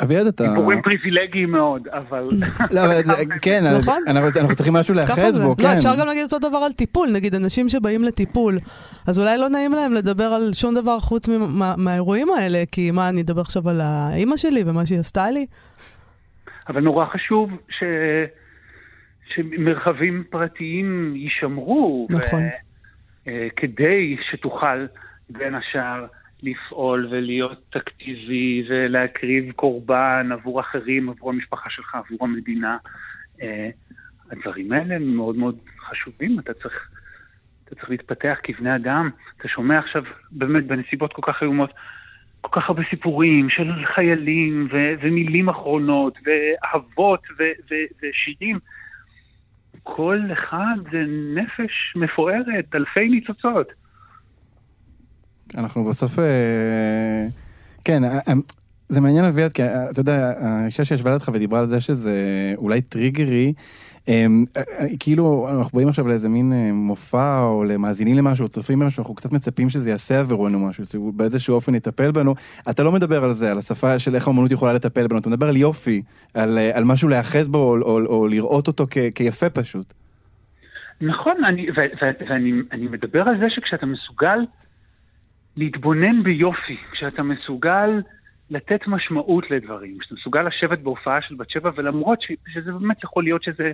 אביעד, אתה... דיבורים פריבילגיים מאוד, אבל... לא, *laughs* אבל זה- כן, נכון. אנחנו אנחנו צריכים משהו להיאחז. בו, לא, כן. אפשר גם להגיד אותו דבר על טיפול. נגיד, אנשים שבאים לטיפול, אז אולי לא נעים להם לדבר על שום דבר חוץ מהאירועים האלה, כי מה, אני אדבר עכשיו על האימא שלי ומה שהיא עשתה לי? אבל נורא חשוב ש... שמרחבים פרטיים יישמרו. נכון. אה, כדי שתוכל, בין השאר, לפעול ולהיות אקטיבי ולהקריב קורבן עבור אחרים, עבור המשפחה שלך, עבור המדינה. אה, הדברים האלה הם מאוד מאוד חשובים, אתה צריך, אתה צריך להתפתח כבני אדם. אתה שומע עכשיו, באמת, בנסיבות כל כך איומות, כל כך הרבה סיפורים של חיילים ו- ומילים אחרונות ואהבות ו- ו- ושירים. כל אחד זה נפש מפוארת, אלפי ניצוצות. אנחנו בסוף... אה, כן, אה, אה, זה מעניין אביעד, כי אתה יודע, האישה שישבה לידך ודיברה על זה שזה אולי טריגרי, כאילו אנחנו באים עכשיו לאיזה מין מופע או למאזינים למשהו, צופים במשהו, אנחנו קצת מצפים שזה יעשה עבורנו משהו, שהוא באיזשהו אופן יטפל בנו. אתה לא מדבר על זה, על השפה של איך האמנות יכולה לטפל בנו, אתה מדבר על יופי, על, על משהו להיאחז בו או, או, או לראות אותו כ, כיפה פשוט. נכון, אני, ו- ו- ואני אני מדבר על זה שכשאתה מסוגל להתבונן ביופי, כשאתה מסוגל לתת משמעות לדברים, כשאתה מסוגל לשבת בהופעה של בת שבע, ולמרות ש, שזה באמת יכול להיות שזה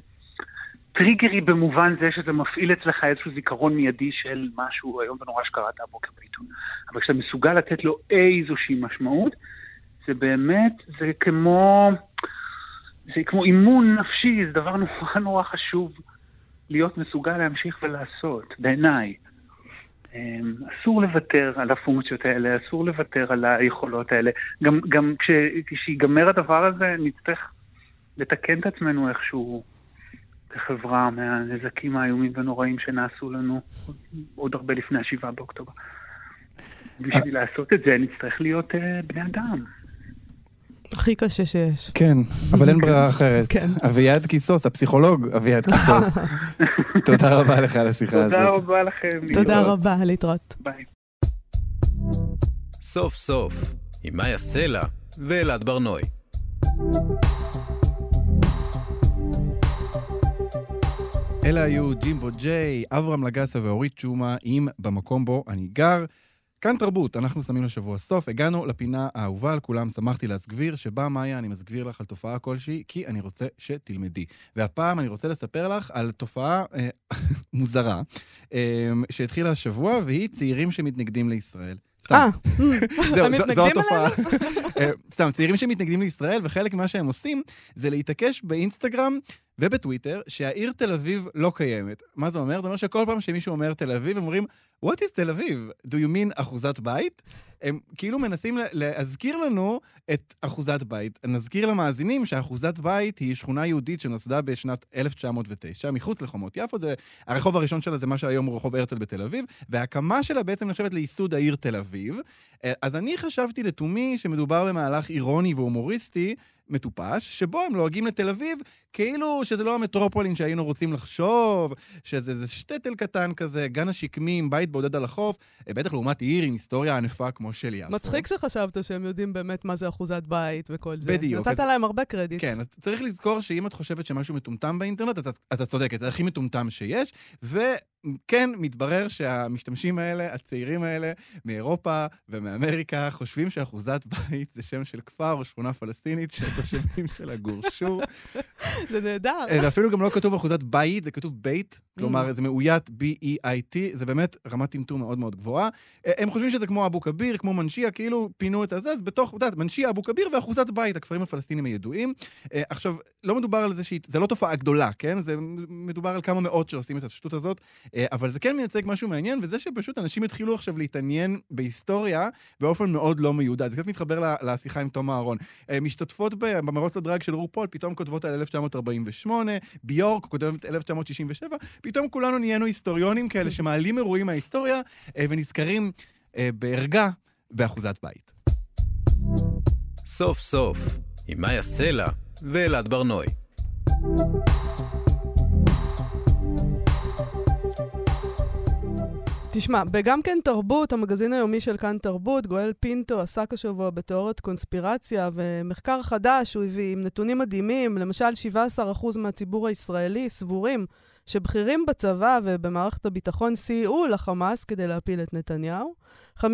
טריגרי במובן זה שזה מפעיל אצלך איזשהו זיכרון מיידי של משהו איום ונורא שקראת הבוקר בעיתון, אבל כשאתה מסוגל לתת לו איזושהי משמעות, זה באמת, זה כמו, זה כמו אימון נפשי, זה דבר נורא נורא חשוב. להיות מסוגל להמשיך ולעשות, בעיניי. אמ, אסור לוותר על הפונקציות האלה, אסור לוותר על היכולות האלה. גם, גם כש, כשיגמר הדבר הזה, נצטרך לתקן את עצמנו איכשהו כחברה מהנזקים האיומים והנוראים שנעשו לנו עוד, הרבה לפני השבעה באוקטובר. בשביל לעשות את זה נצטרך להיות uh, בני אדם. הכי קשה שיש. כן, אבל אין ברירה *laughs* אחרת. כן. אביעד קיסוס, הפסיכולוג אביעד קיסוס. *laughs* תודה רבה לך על השיחה הזאת. תודה רבה לכם. תודה. רבה, להתראות. ביי. סוף סוף, עם מאיה סלע ואלעד ברנועי. אלה היו ג'ימבו ג'יי, אברהם לגסה ואורית שומה עם במקום בו אני גר. כאן תרבות, אנחנו שמים לשבוע סוף. הגענו לפינה האהובה על כולם, שמחתי להסגביר, שבה מאיה אני מסגביר לך על תופעה כלשהי, כי אני רוצה שתלמדי. והפעם אני רוצה לספר לך על תופעה אה, *laughs* מוזרה, אה, שהתחילה השבוע, והיא צעירים שמתנגדים לישראל. סתם. אה, *laughs* זו- התופעה. *laughs* אה, סתם, צעירים שמתנגדים לישראל, וחלק ממה שהם עושים זה להתעקש באינסטגרם ובטוויטר שהעיר תל אביב לא קיימת. מה זה אומר? זה אומר שכל פעם שמישהו אומר תל אביב, הם אומרים, What is תל אביב? Do you mean אחוזת בית? הם כאילו מנסים לה- להזכיר לנו את אחוזת בית. נזכיר למאזינים שאחוזת בית היא שכונה יהודית שנוסדה בשנת 1909, מחוץ לחומות יפו. זה, הרחוב הראשון שלה זה מה שהיום הוא רחוב הרצל בתל אביב, וההקמה שלה בעצם נחשבת לייסוד העיר תל אביב. אה, אז אני חשבתי לתומי שמדובר במהלך אירוני והומוריסטי, מטופש, שבו הם לועגים לתל אביב כאילו שזה לא המטרופולין שהיינו רוצים לחשוב, שזה איזה שטטל קטן כזה, גן השקמים, בית בודד על החוף, אה, בטח לעומת עיר עם היסטוריה ענפה כמו של יפו. מצחיק שחשבת שהם יודעים באמת מה זה אחוזת בית וכל זה. בדיוק. נתת אז- להם הרבה קרדיט. כן, אז צריך לזכור שאם את חושבת שמשהו מטומטם באינטרנט, אז את, צודקת, זה הכי מטומטם שיש, וכן, מתברר שהמשתמשים האלה, הצעירים האלה, מאירופה ומאמריקה, חושבים שאחוזת בית זה שם של כפר או שכונה פלסטינית שהתושבים *laughs* שלה גורשו. זה נהדר. זה אפילו גם לא כתוב אחוזת בית, זה כתוב בית, Mm. כלומר זה מאוית B-E-I-T, זה באמת רמת טמטום מאוד מאוד גבוהה. אה, הם חושבים שזה כמו אבו כביר, כמו מנשיה, כאילו פינו את הזה, אז בתוך, את יודעת, מנשיה, אבו כביר ואחוזת בית, הכפרים הפלסטינים הידועים. אה, עכשיו, לא מדובר על זה שהיא, זה לא תופעה גדולה, כן? זה מדובר על כמה מאות שעושים את השטות הזאת, אה, אבל זה כן מייצג משהו מעניין, וזה שפשוט אנשים התחילו עכשיו להתעניין בהיסטוריה באופן מאוד לא מיודע. זה קצת מתחבר לשיחה עם תום אהרון. אה, משתתפות במרוץ הדרג של רופול, פתאום כותבות על 1948, ביורק כותבת 1967, פתאום כולנו נהיינו היסטוריונים כאלה שמעלים אירועים מההיסטוריה אה, ונזכרים אה, בערגה באחוזת בית. סוף סוף, עם מאיה סלע ואלעד ברנועי. תשמע, בגם כן תרבות, המגזין היומי של כאן תרבות, גואל פינטו עסק השבוע בתיאוריית קונספירציה, ומחקר חדש הוא הביא עם נתונים מדהימים, למשל 17% מהציבור הישראלי סבורים שבכירים בצבא ובמערכת הביטחון סייעו לחמאס כדי להפיל את נתניהו. 15%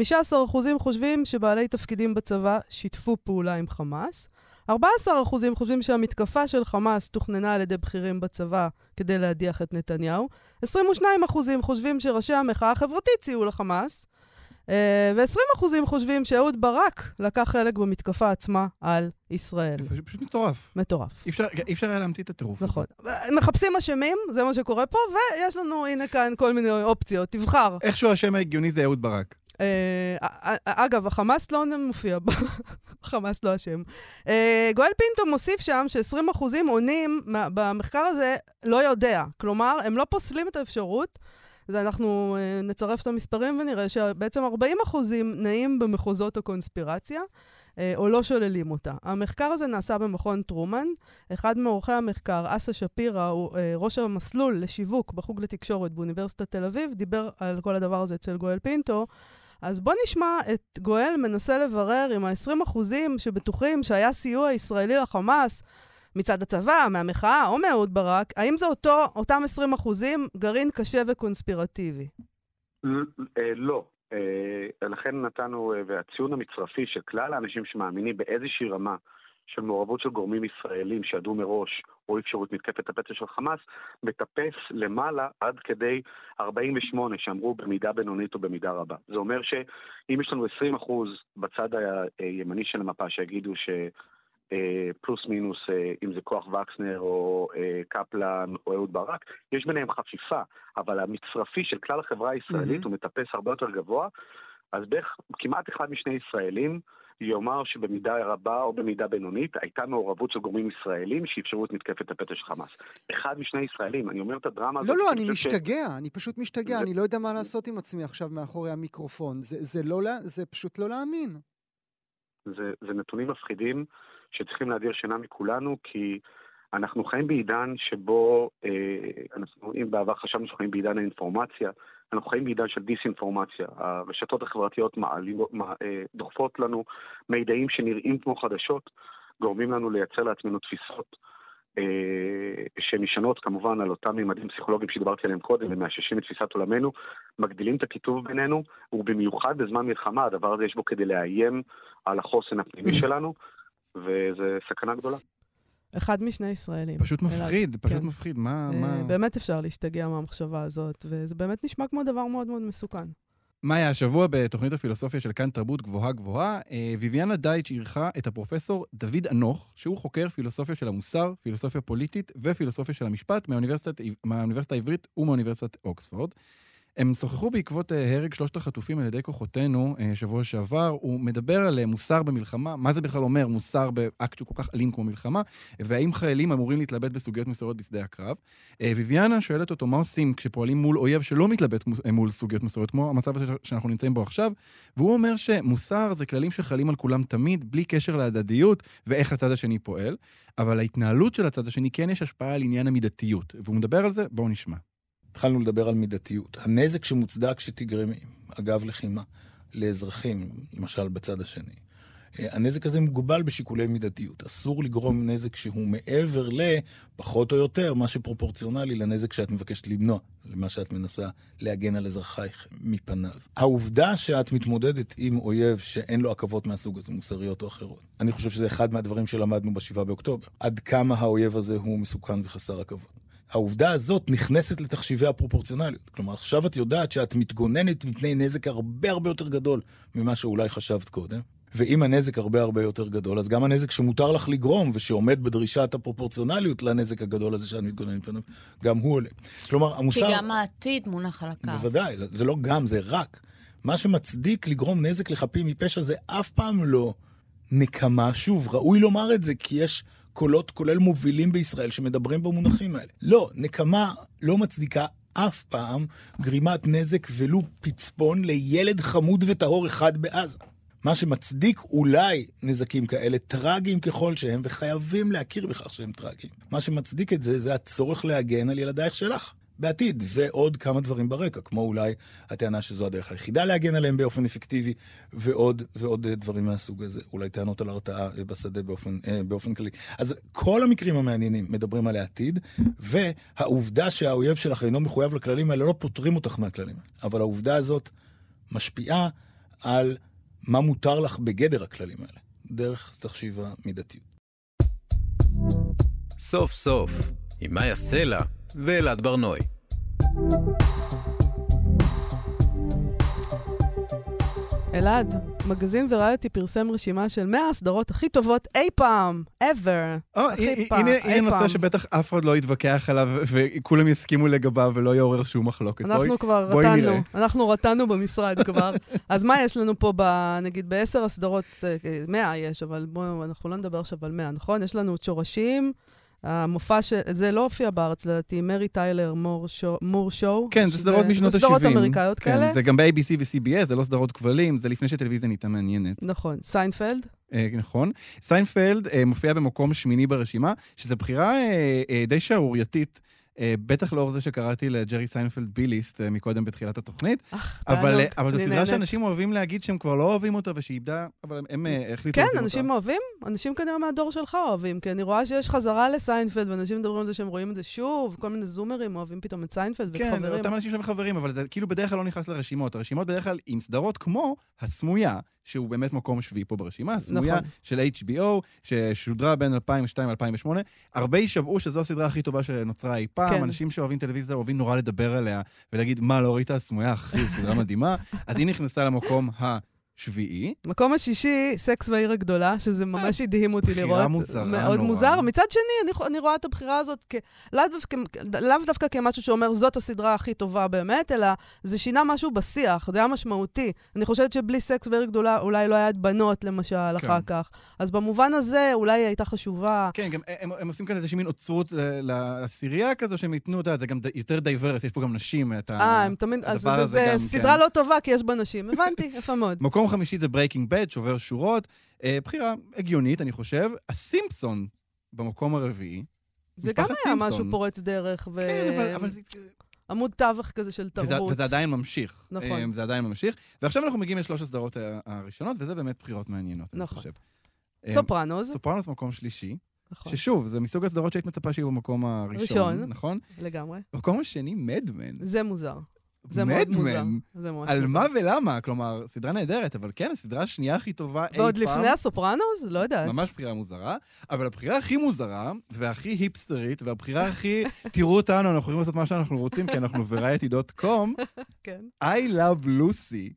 חושבים שבעלי תפקידים בצבא שיתפו פעולה עם חמאס. 14% חושבים שהמתקפה של חמאס תוכננה על ידי בכירים בצבא כדי להדיח את נתניהו. 22% חושבים שראשי המחאה החברתית סייעו לחמאס. אה, ו-20% חושבים שאהוד ברק לקח חלק במתקפה עצמה על ישראל. זה פשוט- מטורף. מטורף. אי אפשר, היה להמציא את הטירוף. נכון. מחפשים אשמים, זה מה שקורה פה, ויש לנו, הנה כאן, כל מיני אופציות. תבחר. איכשהו השם ההגיוני זה אהוד ברק. אה, א- א- אגב, החמאס לא מופיע בה, החמאס לא אשם. אה, גואל פינטו מוסיף שם ש-20% עונים במחקר הזה לא יודע. כלומר, הם לא פוסלים את האפשרות. אז אנחנו אה, נצרף את המספרים ונראה שבעצם 40% נעים במחוזות הקונספירציה. אה, או לא שוללים אותה. המחקר הזה נעשה במכון טרומן. אחד מעורכי המחקר, אסא שפירא, הוא ראש המסלול לשיווק בחוג לתקשורת באוניברסיטת תל אביב, דיבר על כל הדבר הזה אצל גואל פינטו. אז בוא נשמע את גואל מנסה לברר עם ה-20% שבטוחים שהיה סיוע ישראלי לחמאס מצד הצבא, מהמחאה או מאהוד ברק, האם זה אותו, אותם 20% גרעין קשה וקונספירטיבי? אה, לא. אה, לכן נתנו, אה, והציון המצרפי של כלל האנשים שמאמינים באיזושהי רמה של מעורבות של גורמים ישראלים שידעו מראש או אפשרות מתקפת הפתע של חמאס, מטפס למעלה עד כדי 48 שאמרו במידה בינונית או במידה רבה. זה אומר שאם יש לנו 20% בצד הימני של המפה שיגידו ש... אה, פלוס מינוס, אה, אם זה כוח וקסנר או אה, קפלן או אהוד ברק, יש ביניהם חפיפה, אבל המצרפי של כלל החברה הישראלית Mhm. הוא מטפס הרבה יותר גבוה, אז בערך כמעט אחד משני ישראלים יאמר שבמידה רבה או במידה בינונית הייתה מעורבות של גורמים ישראלים שאפשרו את מתקפת הפתע של חמאס. אחד משני ישראלים, אני אומר את הדרמה הזאת. לא, לא, אני חושב ש- משתגע, אני פשוט משתגע, זה- אני לא יודע מה לעשות עם עצמי עכשיו מאחורי המיקרופון. זה- זה לא זה פשוט לא להאמין. זה, זה נתונים מפחידים שצריכים להדיר שינה מכולנו, כי אנחנו חיים בעידן שבו, אה, אנחנו, אם בעבר חשבנו שאנחנו חיים בעידן האינפורמציה, אנחנו חיים בעידן של דיסאינפורמציה. הרשתות החברתיות אה, דוחפות לנו מידעים שנראים כמו חדשות, גורמים לנו לייצר לעצמנו תפיסות אה, שנשענות כמובן על אותם מימדים פסיכולוגיים שדיברתי עליהם קודם ומאששים את תפיסת עולמנו, מגדילים את הקיטוב בינינו, ובמיוחד בזמן מלחמה, הדבר הזה יש בו כדי לאיים על החוסן הפנימי *clears throat* שלנו, וזה סכנה גדולה. אחד משני ישראלים. פשוט. מפחיד, פשוט כן. מפחיד. מה, אה, מה... באמת אפשר להשתגע מהמחשבה הזאת, וזה באמת נשמע כמו דבר מאוד מאוד מסוכן. מאיה, השבוע בתוכנית הפילוסופיה של כאן תרבות גבוהה גבוהה, אה, ויviana דייטש אירחה את הפרופסור דוד אנוך, שהוא חוקר פילוסופיה של המוסר, פילוסופיה פוליטית ופילוסופיה של המשפט מהאוניברסיטת, מהאוניברסיטה העברית ומאוניברסיטת אוקספורד. הם שוחחו בעקבות אה, הרג שלושת החטופים על ידי כוחותינו אה, שבוע שעבר. הוא מדבר על אה, מוסר במלחמה, מה זה בכלל אומר מוסר באקט שהוא כל כך אלים כמו מלחמה, והאם חיילים אמורים להתלבט בסוגיות מסוימות בשדה הקרב. ויביאנה שואלת אותו מה עושים כשפועלים מול אויב שלא מתלבט מול סוגיות מסוימות, כמו המצב שאנחנו נמצאים בו עכשיו, והוא אומר שמוסר זה כללים שחלים על כולם תמיד, בלי קשר להדדיות ואיך הצד השני פועל, אבל ההתנהלות של הצד השני כן יש השפעה על עניין המידתיות, והוא מדבר על זה, בואו נשמע. התחלנו לדבר על מידתיות. הנזק שמוצדק שתגרמי, אגב לחימה, לאזרחים, למשל בצד השני, אה, הנזק הזה מוגבל בשיקולי מידתיות. אסור לגרום נזק שהוא מעבר לפחות או יותר מה שפרופורציונלי לנזק שאת מבקשת למנוע, למה שאת מנסה להגן על אזרחייך מפניו. העובדה שאת מתמודדת עם אויב שאין לו עכבות מהסוג הזה, מוסריות או אחרות, אני חושב שזה אחד מהדברים שלמדנו ב-7 באוקטובר. עד כמה האויב הזה הוא מסוכן וחסר עכבות. העובדה הזאת נכנסת לתחשיבי הפרופורציונליות. כלומר, עכשיו את יודעת שאת מתגוננת מפני נזק הרבה הרבה יותר גדול ממה שאולי חשבת קודם. ואם הנזק הרבה הרבה יותר גדול, אז גם הנזק שמותר לך לגרום ושעומד בדרישת הפרופורציונליות לנזק הגדול הזה שאת מתגוננת מפניו, גם הוא עולה. כלומר, כי המוסר... גם העתיד מונח על הקו. בוודאי, זה לא גם, זה רק. מה שמצדיק לגרום נזק לחפים מפשע זה אף פעם לא נקמה. שוב, ראוי לומר את זה, כי יש קולות, כולל מובילים בישראל, שמדברים במונחים האלה. לא, נקמה לא מצדיקה אף פעם גרימת נזק ולו פצפון לילד חמוד וטהור אחד בעזה. מה שמצדיק אולי נזקים כאלה, טרגיים ככל שהם, וחייבים להכיר בכך שהם טרגיים. מה שמצדיק את זה, זה הצורך להגן על ילדייך שלך. בעתיד, ועוד כמה דברים ברקע, כמו אולי הטענה שזו הדרך היחידה להגן עליהם באופן אפקטיבי, ועוד, ועוד אה, דברים מהסוג הזה. אולי טענות על הרתעה אה, בשדה באופן, אה, באופן כללי. אז כל המקרים המעניינים מדברים על העתיד, והעובדה שהאויב שלך אינו מחויב לכללים האלה, לא פוטרים אותך מהכללים האלה. אבל העובדה הזאת משפיעה על מה מותר לך בגדר הכללים האלה, דרך תחשיב המידתיות. סוף סוף, עם מאיה סלע ואלעד ברנועי. אלעד, מגזין וריאליטי פרסם רשימה של 100 הסדרות הכי טובות אי פעם, ever. או, הכי הנה- פעם, הנה נושא. שבטח אף אחד לא יתווכח עליו וכולם יסכימו לגביו ולא יעורר שום מחלוקת. בואי- אנחנו כבר בואי רתנו, נראה. אנחנו רתנו במשרד כבר. *laughs* אז מה יש לנו פה, ב, נגיד, בעשר הסדרות, אה, 100 יש, אבל בואו, אנחנו לא נדבר עכשיו על 100, נכון? יש לנו את שורשים, המופע ש... זה לא הופיע בארץ, לדעתי, מרי טיילר מור שואו. מור שואו כן, זה סדרות משנות ה-70. סדרות אמריקאיות כן, כאלה. זה גם ב-ABC ו-CBS, זה לא סדרות כבלים, זה לפני שטלוויזיה נהייתה מעניינת. נכון. סיינפלד? אה, נכון. סיינפלד אה, מופיע במקום שמיני ברשימה, שזו בחירה אה, אה, די שערורייתית. אה, בטח לאור זה שקראתי לג'רי סיינפלד ביליסט אה, מקודם בתחילת התוכנית. אבל, אה, אבל זו סדרה. שאנשים אוהבים להגיד שהם כבר לא אוהבים אותה ושהיא איבדה, אבל הם, החליטו כן, אנשים. אוהבים, אנשים כנראה מהדור שלך אוהבים, כי אני רואה שיש חזרה לסיינפלד, ואנשים מדברים על זה שהם רואים את זה שוב, כל מיני זומרים אוהבים פתאום את סיינפלד ואת כן, חברים. אותם אנשים שהם חברים, אבל זה כאילו בדרך כלל לא נכנס לרשימות. הרשימות בדרך כלל עם סדרות כמו הסמויה, שהוא באמת מקום שביעי פה ברשימה, הסמויה נכון. של HBO, ששודרה בין 2002 ל-2008. הרבה יישבעו שזו הסדרה הכי טובה שנוצרה אי פעם. כן. אנשים שאוהבים טלוויזיה אוהבים נורא לדבר עליה ולהגיד, מה, לא ראית הסמויה? אחי, סדרה מדהימה. אז היא נכנסה למקום השביעי. מקום השישי, סקס בעיר הגדולה, שזה ממש הדהים אותי בחירה לראות. מוזרה מאוד נורא. מוזר. מצד שני, אני, אני רואה את הבחירה הזאת כ... לאו דווקא, לאו דווקא כמשהו שאומר, זאת הסדרה הכי טובה באמת, אלא זה שינה משהו בשיח, זה היה משמעותי. אני חושבת שבלי סקס בעיר גדולה, אולי לא היה את בנות, למשל, כן. אחר כך. אז במובן הזה, אולי היא הייתה חשובה. כן, גם הם, הם עושים כאן איזושהי מין אוצרות לעשירייה כזו, שהם ייתנו, אתה יודע, זה גם ד- יותר diverse, יש פה גם נשים. את ה- אה, הם תמיד... אז הדבר הזה זה גם, סדרה. לא טובה, כי יש בה נשים. הבנתי, יפה מאוד. מקום חמישי זה ברייקינג בד, שובר שורות. אה, בחירה הגיונית, אני חושב. הסימפסון במקום הרביעי. זה גם היה סימפסון. משהו פורץ דרך, ו... כן, אבל, אבל עמוד תווך כזה של וזה, תרבות. וזה עדיין ממשיך. נכון. אה, זה עדיין ממשיך. ועכשיו אנחנו מגיעים לשלוש הסדרות הראשונות, וזה באמת בחירות מעניינות, אני נכון. חושב. אה, סופרנוס, סופרנוס מקום שלישי, נכון, ששוב, זה מסוג הסדרות שהיית מצפה שיהיו במקום הראשון, ראשון. נכון? לגמרי. במקום השני, מדמן. זה מוזר. זה מאוד מוזר. מדמן. על. מה ולמה? כלומר, סדרה נהדרת, אבל כן, הסדרה השנייה הכי טובה אי פעם. ועוד לפני הסופרנוס? לא יודעת. ממש בחירה מוזרה, אבל הבחירה הכי מוזרה, והכי היפסטרית, והבחירה הכי, תראו אותנו, אנחנו יכולים לעשות מה שאנחנו רוצים, כי אנחנו variety.com, כן. I love Lucy.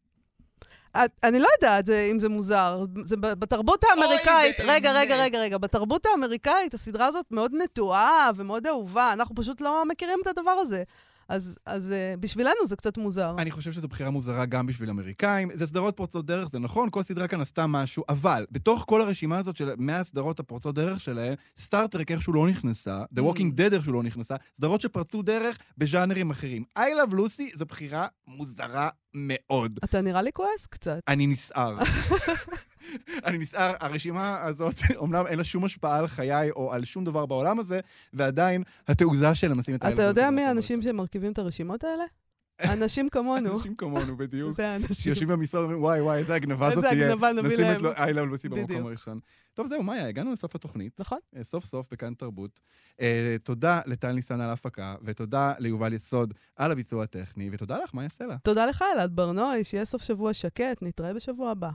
אני לא יודעת זה- אם זה מוזר. זה בתרבות האמריקאית. רגע, רגע, רגע, רגע, בתרבות האמריקאית הסדרה הזאת מאוד נטועה ומאוד אהובה, אנחנו פשוט לא מכירים את הדבר הזה. אז, אז אה, בשבילנו זה קצת מוזר. אני חושב שזו בחירה מוזרה גם בשביל אמריקאים. זה סדרות פורצות דרך, זה נכון, כל סדרה כאן עשתה משהו, אבל בתוך כל הרשימה הזאת של 100 הסדרות הפורצות דרך שלהם, סטארטרק איכשהו לא נכנסה, The Walking Dead איכשהו לא נכנסה, סדרות שפרצו דרך בז'אנרים אחרים. I Love Lucy זו בחירה מוזרה מאוד. אתה נראה לי כועס קצת. אני נסער. *laughs* אני נסער, הרשימה הזאת, *laughs* אמנם אין לה שום השפעה על חיי או על שום דבר בעולם הזה, ועדיין התעוזה שלהם לשים את אתה יודע מי האנשים שמרכיבים את הרשימות האלה? *laughs* אנשים כמונו. אנשים כמונו, בדיוק. זה האנשים. שיושבים במשרד ואומרים, וואי, וואי, איזה הגנבה זאת איזה תהיה. הגנבה נביא נשים להם. את לו- I love Lucy במקום. הראשון. טוב, זהו, מאיה, הגענו לסוף התוכנית. נכון. אה, סוף סוף בכאן תרבות. אה, תודה לטל ניסן על ההפקה, ותודה ליובל יסוד על הביצוע הטכני, ותודה לך, מאיה סלע. תודה לך, אלעד ברנועי, שיהיה סוף שבוע שקט, נתראה בשבוע הבא.